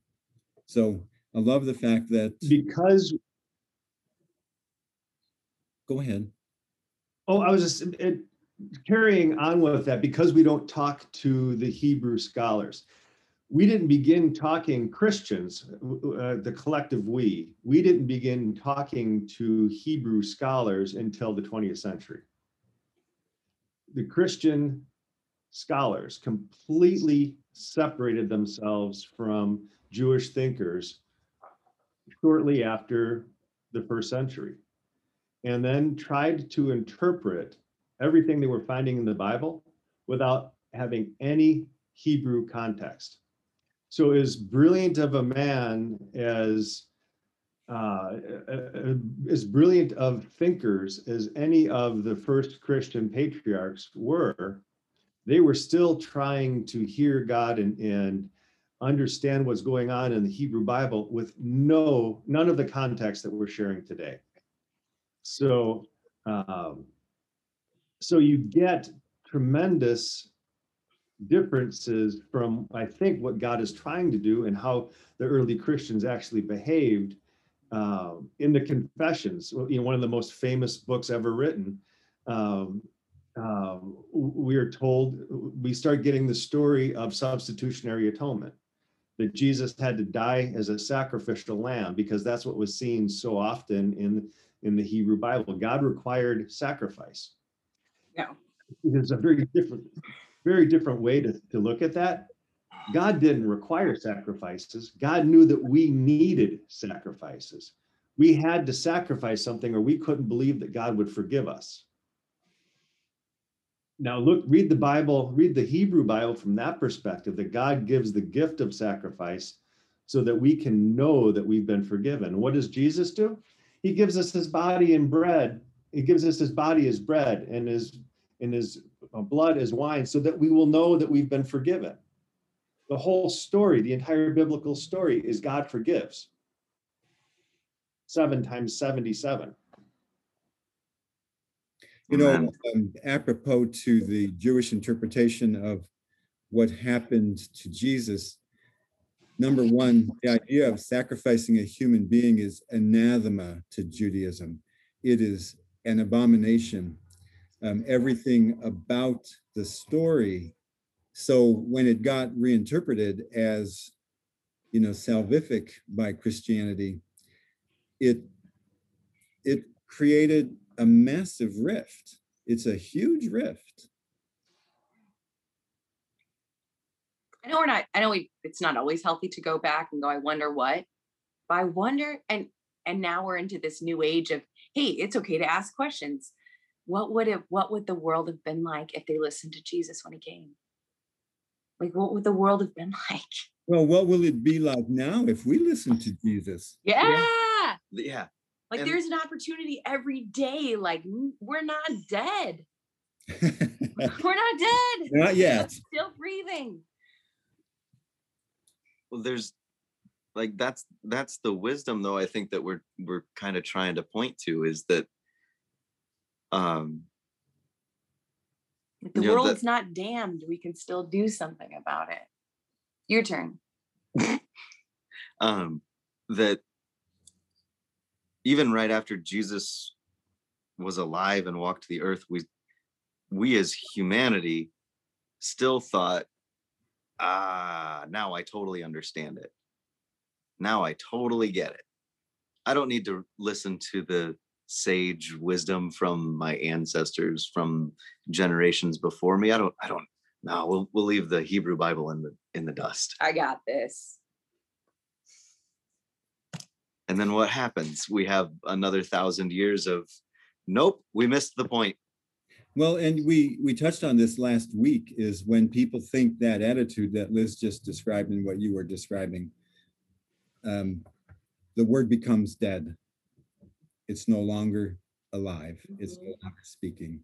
So I love the fact that because. Go ahead. Oh, I was just it, carrying on with that because we don't talk to the Hebrew scholars. We didn't begin talking Christians, uh, the collective we. We didn't begin talking to Hebrew scholars until the 20th century. The Christian scholars completely separated themselves from Jewish thinkers shortly after the first century and then tried to interpret everything they were finding in the Bible without having any Hebrew context. So, as brilliant of a man as uh, as brilliant of thinkers as any of the first Christian patriarchs were, they were still trying to hear God and, and understand what's going on in the Hebrew Bible with no none of the context that we're sharing today. So, um, so you get tremendous differences from, I think, what God is trying to do and how the early Christians actually behaved um, in the Confessions. You know, one of the most famous books ever written. Um, um, we are told we start getting the story of substitutionary atonement that Jesus had to die as a sacrificial lamb because that's what was seen so often in in the Hebrew Bible. God required sacrifice. No. It's a very different, very different way to, to look at that. God didn't require sacrifices. God knew that we needed sacrifices. We had to sacrifice something or we couldn't believe that God would forgive us. Now look, read the Bible, read the Hebrew Bible from that perspective, that God gives the gift of sacrifice so that we can know that we've been forgiven. What does Jesus do? He gives us his body and bread. He gives us his body as bread and his and his uh, blood as wine so that we will know that we've been forgiven. The whole story, the entire biblical story is God forgives. 7 times 77. You know, um, apropos to the Jewish interpretation of what happened to Jesus, number one, the idea of sacrificing a human being is anathema to Judaism. It is an abomination. Um, everything about the story. So when it got reinterpreted as, you know, salvific by Christianity, it it created a massive rift. It's a huge rift. I know we're not, I know we, it's not always healthy to go back and go, I wonder what, but I wonder, and, and now we're into this new age of, hey, it's okay to ask questions. What would it, what would the world have been like if they listened to Jesus when he came? Like, what would the world have been like? Well, what will it be like now if we listen to Jesus? Yeah. Yeah. Like And- there's an opportunity every day. Like we're not dead. We're not dead. Not yet. Still breathing. Well there's like that's that's the wisdom though i think that we're we're kind of trying to point to is that um the You know, world's that- not damned. We can still do something about it. Your turn. um that even right after jesus was alive and walked the earth we we as humanity still thought ah now i totally understand it now i totally get it i don't need to listen to the sage wisdom from my ancestors from generations before me i don't i don't no we'll, we'll leave the hebrew bible in the in the dust I got this. And then what happens? We have another thousand years of nope, we missed the point. Well, and we we touched on this last week is when people think that attitude that Liz just described and what you were describing, um, the word becomes dead. It's no longer alive. It's no longer speaking.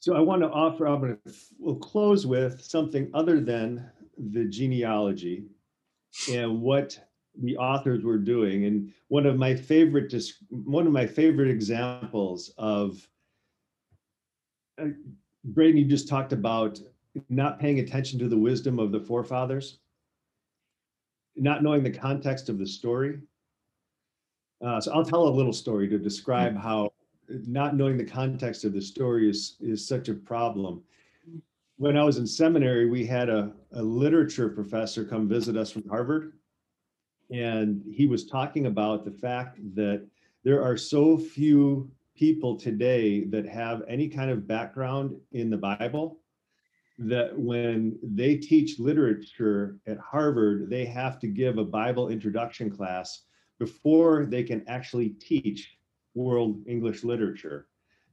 So I want to offer, I'm going to, we'll close with something other than the genealogy and what the authors were doing. And one of my favorite, one of my favorite examples of, uh, Braden, you just talked about not paying attention to the wisdom of the forefathers, not knowing the context of the story. Uh, so I'll tell a little story to describe how not knowing the context of the story is is such a problem. When I was in seminary, we had a, a literature professor come visit us from Harvard. And he was talking about the fact that there are so few people today that have any kind of background in the Bible that when they teach literature at Harvard, they have to give a Bible introduction class before they can actually teach world English literature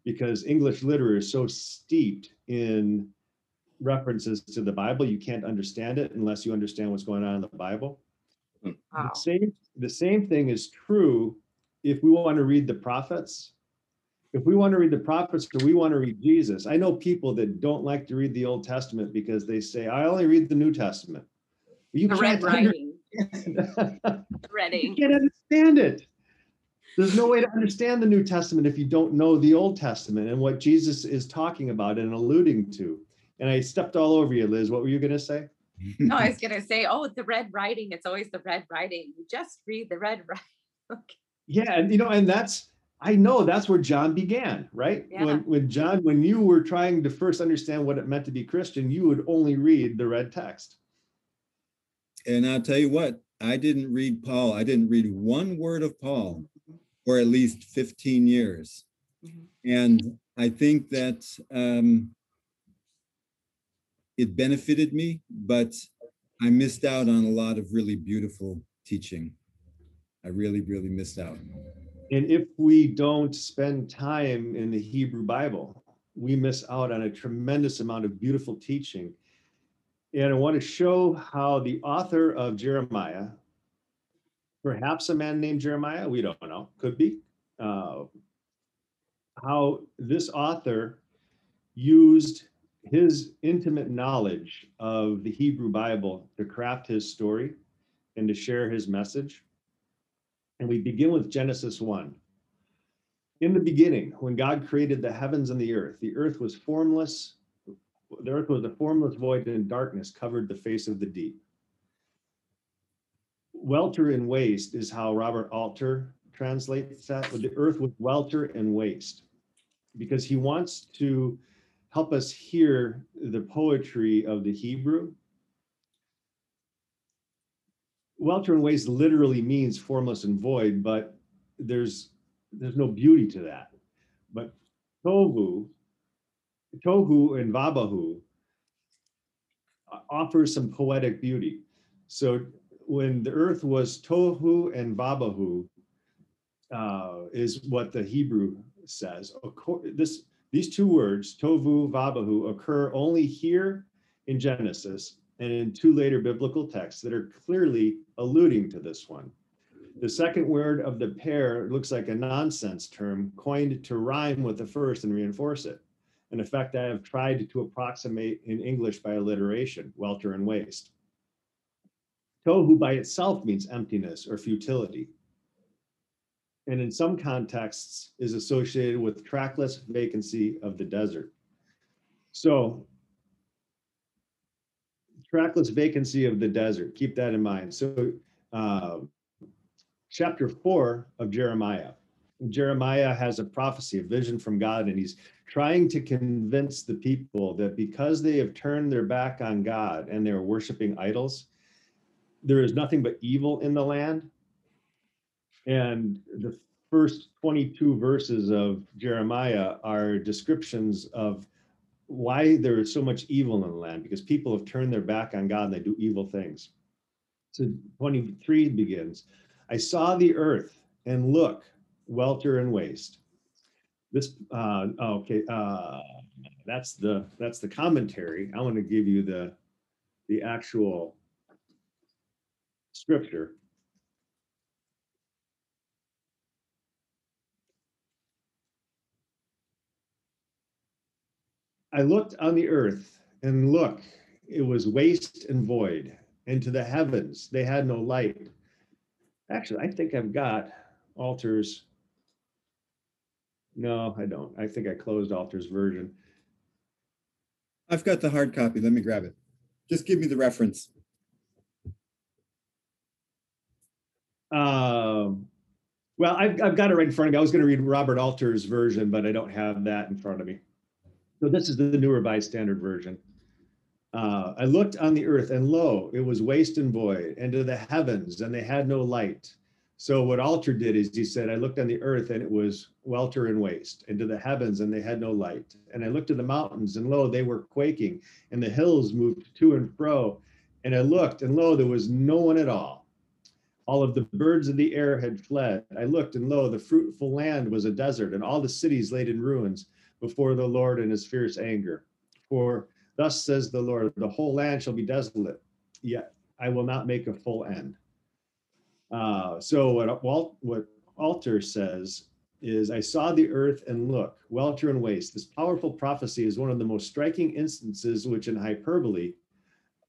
because English literature is so steeped in references to the Bible, you can't understand it unless you understand what's going on in the Bible. Wow. The same, the same thing is true if we want to read the prophets. If we want to read the prophets or we want to read Jesus, I know people that don't like to read the Old Testament because they say, I only read the New Testament. You The can't writing. you can't understand it. There's no way to understand the New Testament if you don't know the Old Testament and what Jesus is talking about and alluding to. And I stepped all over you, Liz. What were you going to say? No, I was going to say, oh, the red writing. It's always the red writing. You just read the red writing. okay. Yeah, and you know, and that's I know that's where John began, right? Yeah. When when John, when you were trying to first understand what it meant to be Christian, you would only read the red text. And I'll tell you what, I didn't read Paul. I didn't read one word of Paul for at least 15 years. Mhm. And I think that um, it benefited me, but I missed out on a lot of really beautiful teaching. I really, really missed out. And if we don't spend time in the Hebrew Bible, we miss out on a tremendous amount of beautiful teaching. And I want to show how the author of Jeremiah, perhaps a man named Jeremiah, we don't know, could be, uh, how this author used his intimate knowledge of the Hebrew Bible to craft his story and to share his message. And we begin with Genesis 1. In the beginning, when God created the heavens and the earth, the earth was formless. The earth was a formless void, and darkness covered the face of the deep. Welter and waste is how Robert Alter translates that. The earth was welter and waste because he wants to help us hear the poetry of the Hebrew welter and waste literally means formless and void, but there's there's no beauty to that. But tohu, tohu and vabahu offers some poetic beauty. So when the earth was tohu and vabahu, uh, is what the Hebrew says. This these two words, tohu vabahu, occur only here in Genesis and in two later biblical texts that are clearly alluding to this one. The second word of the pair looks like a nonsense term coined to rhyme with the first and reinforce it. An effect I have tried to approximate in English by alliteration, welter and waste. Tohu by itself means emptiness or futility. And in some contexts is associated with trackless vacancy of the desert. So trackless vacancy of the desert. Keep that in mind. So, uh, chapter four of Jeremiah. Jeremiah has a prophecy, a vision from God, and he's trying to convince the people that because they have turned their back on God and they're worshiping idols, there is nothing but evil in the land. And the first 22 verses of Jeremiah are descriptions of why there is so much evil in the land because people have turned their back on God and they do evil things. So 23 begins I saw the earth and look, welter and waste. This, uh, okay, uh, that's the that's the commentary. I want to give you the the actual scripture. I looked on the earth, and look, it was waste and void, and to the heavens they had no light. Actually, I think I've got Alter's. No, I don't. I think I closed Alter's version. I've got the hard copy. Let me grab it. Just give me the reference. Um, well, I've, I've got it right in front of me. I was going to read Robert Alter's version, but I don't have that in front of me. So this is the New Revised Standard Version. Uh, I looked on the earth, and lo, it was waste and void, and to the heavens, and they had no light. So what Alter did is he said, I looked on the earth, and it was welter and waste, and to the heavens, and they had no light. And I looked at the mountains, and lo, they were quaking, and the hills moved to and fro. And I looked, and lo, there was no one at all. All of the birds of the air had fled. I looked, and lo, the fruitful land was a desert, and all the cities laid in ruins before the Lord in his fierce anger. For thus says the Lord, the whole land shall be desolate, yet I will not make a full end. Uh, so what Walt, what Alter says is, I saw the earth and look, welter and waste. This powerful prophecy is one of the most striking instances which in hyperbole,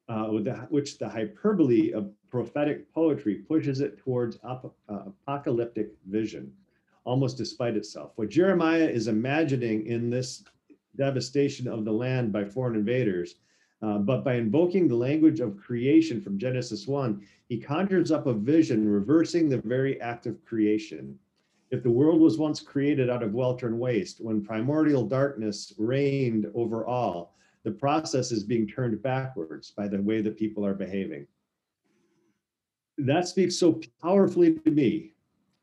uh, the, which the hyperbole of prophetic poetry pushes it towards uh, apocalyptic vision. Almost despite itself. What Jeremiah is imagining in this devastation of the land by foreign invaders, uh, but by invoking the language of creation from Genesis 1, he conjures up a vision reversing the very act of creation. If the world was once created out of welter and waste, when primordial darkness reigned over all, the process is being turned backwards by the way that people are behaving. That speaks so powerfully to me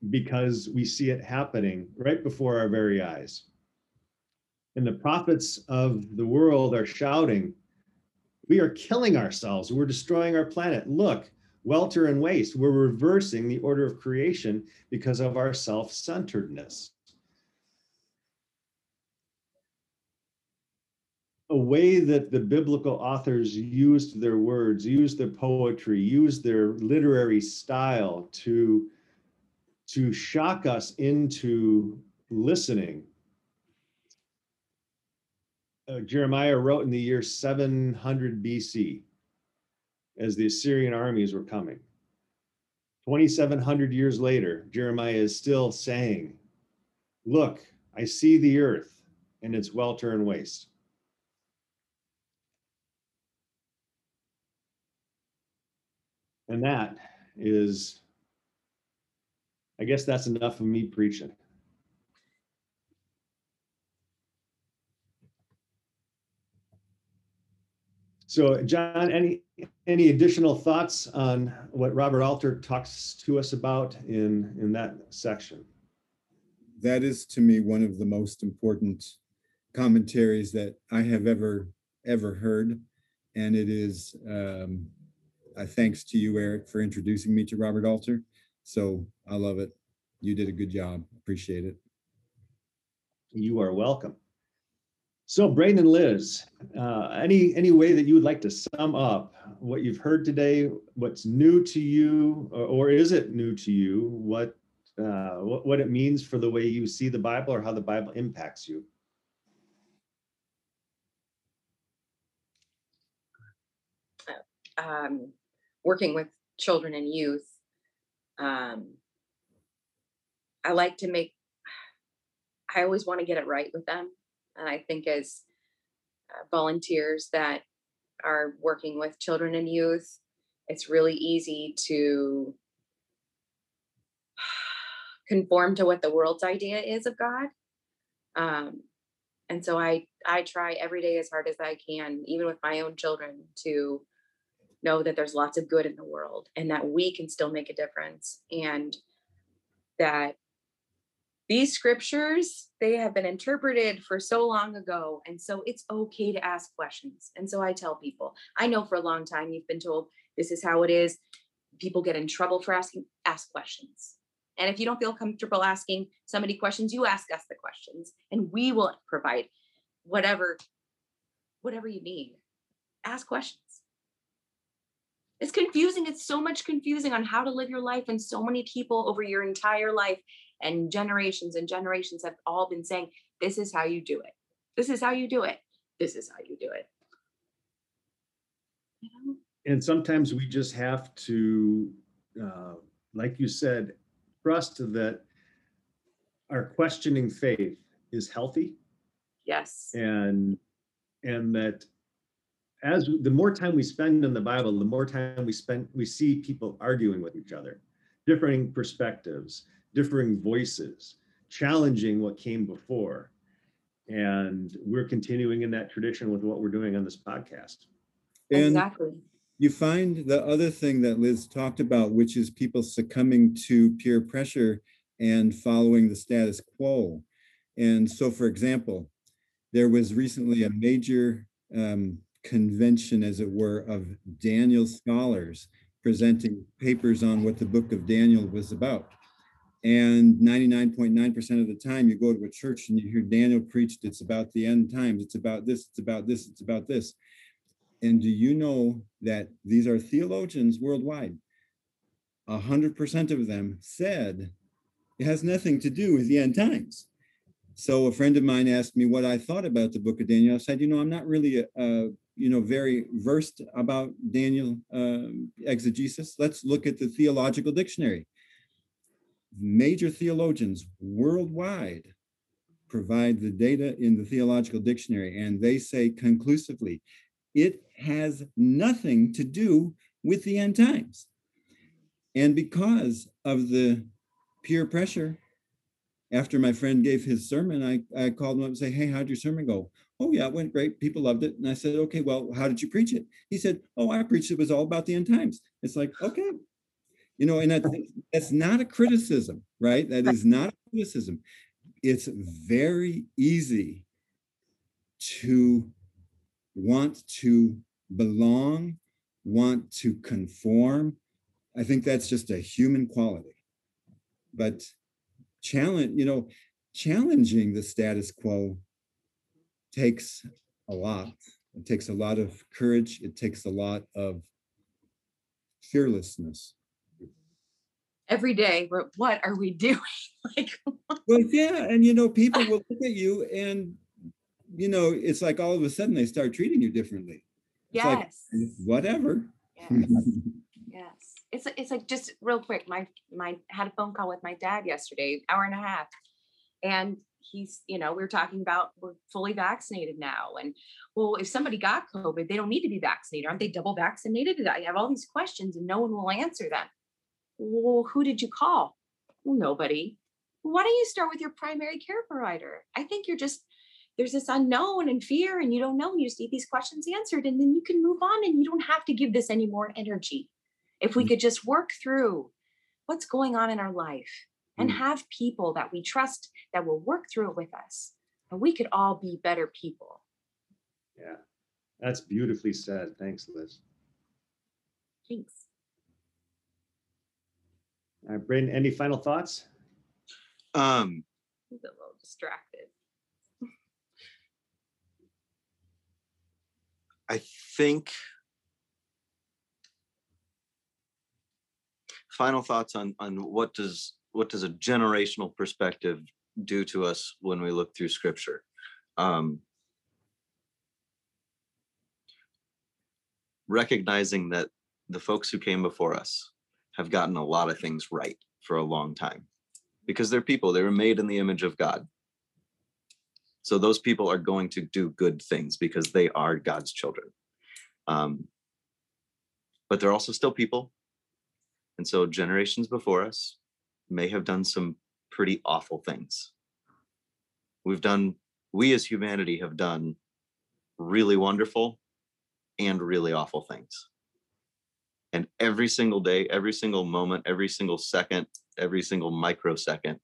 because we see it happening right before our very eyes. And the prophets of the world are shouting, We are killing ourselves. We're destroying our planet. Look, welter and waste. We're reversing the order of creation because of our self centeredness. A way that the biblical authors used their words, used their poetry, used their literary style to, to shock us into listening. Uh, Jeremiah wrote in the year 700 BC as the Assyrian armies were coming. 2,700 years later, Jeremiah is still saying, Look, I see the earth and its welter and waste. And that is, I guess that's enough of me preaching. So, John, any any additional thoughts on what Robert Alter talks to us about in in that section? That is to me one of the most important commentaries that I have ever ever heard, and it is um, uh, thanks to you, Eric, for introducing me to Robert Alter. So I love it. You did a good job. Appreciate it. You are welcome. So, Braden and Liz, uh, any any way that you would like to sum up what you've heard today, what's new to you, or, or is it new to you? What, uh, what what it means for the way you see the Bible, or how the Bible impacts you? Um, working with children and youth, um, I like to make. I always want to get it right with them and I think as uh, volunteers that are working with children and youth, it's really easy to conform to what the world's idea is of God. Um, and so I I try every day as hard as I can, even with my own children, to know that there's lots of good in the world and that we can still make a difference and that these scriptures they have been interpreted for so long ago and so it's okay to ask questions. And so i tell people i know for a long time you've been told this is how it is. People get in trouble for asking ask questions. And if you don't feel comfortable asking somebody questions you ask us the questions and we will provide whatever whatever you need. Ask questions it's confusing it's so much confusing on how to live your life and so many people over your entire life and generations and generations have all been saying this is how you do it. This is how you do it. This is how you do it. You know? and sometimes we just have to uh, like you said trust that our questioning faith is healthy. Yes. And and that as the more time we spend in the bible the more time we spend we see people arguing with each other differing perspectives differing voices, challenging what came before. And we're continuing in that tradition with what we're doing on this podcast. And exactly. You find the other thing that Liz talked about, which is people succumbing to peer pressure and following the status quo. And so, for example, there was recently a major um, convention, as it were, of Daniel scholars presenting papers on what the book of Daniel was about. And 99.9% of the time, you go to a church and you hear Daniel preached, it's about the end times, it's about this, it's about this, it's about this. And do you know that these are theologians worldwide? 100% of them said it has nothing to do with the end times. So a friend of mine asked me what I thought about the book of Daniel. I said, you know, I'm not really, uh, you know, very versed about Daniel uh, exegesis. Let's look at the theological dictionary major theologians worldwide provide the data in the theological dictionary, and they say conclusively it has nothing to do with the end times. And because of the peer pressure, after my friend gave his sermon, I, I called him up and say, Hey, how'd your sermon go? Oh, yeah, it went great. People loved it. And I said, Okay, well, how did you preach it? He said, Oh, I preached it was all about the end times. It's like, okay. You know, and that, that's not a criticism, right? That is not a criticism. It's very easy to want to belong, want to conform. I think that's just a human quality. But challenge, you know, challenging the status quo takes a lot. It takes a lot of courage. It takes a lot of fearlessness. Every day, what are we doing? like, well, yeah, and you know, people will look at you, and you know, it's like all of a sudden they start treating you differently. It's yes. Like, whatever. Yes. yes. It's it's like just real quick. My my had a phone call with my dad yesterday, hour and a half, and he's you know we are talking about we're fully vaccinated now and well if somebody got covid they don't need to be vaccinated. Aren't they double vaccinated? I have all these questions and no one will answer them. Well who did you call? Well nobody. Why don't you start with your primary care provider? I think you're just there's this unknown and fear and you don't know and you just need these questions answered and then you can move on and you don't have to give this any more energy. If we mm. could just work through what's going on in our life and mm. have people that we trust that will work through it with us and we could all be better people. Yeah. That's beautifully said. Thanks liz. Thanks. All right braden any final thoughts? Um. He's a little distracted. I think final thoughts on on what does what does a generational perspective do to us when we look through scripture? Um, recognizing that the folks who came before us have gotten a lot of things right for a long time because they're people they were made in the image of god. So those people are going to do good things because they are god's children. Um, but they're also still people. And so generations before us may have done some pretty awful things. We've done, we as humanity have done really wonderful and really awful things. And every single day, every single moment, every single second, every single microsecond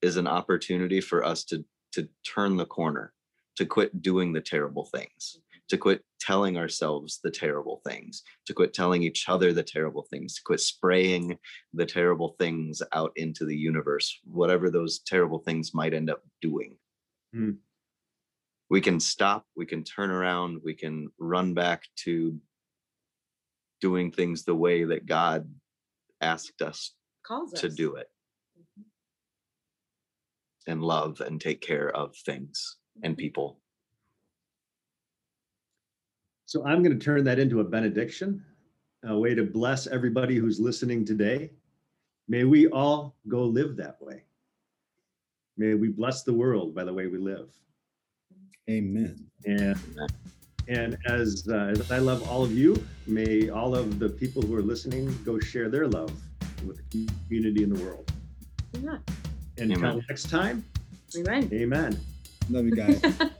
is an opportunity for us to to turn the corner, to quit doing the terrible things to quit telling ourselves the terrible things, to quit telling each other the terrible things, to quit spraying the terrible things out into the universe, whatever those terrible things might end up doing. Hmm. We can stop, we can turn around, we can run back to doing things the way that God asked us Calls to us. do it. Mm-hmm. And love and take care of things and mm-hmm. people so I'm going to turn that into a benediction, a way to bless everybody who's listening today. May we all go live that way. May we bless the world by the way we live. Amen. And and as uh, as I love all of you, may all of the people who are listening go share their love with the community in the world. Yeah. And until next time. Amen. Amen. Love you guys.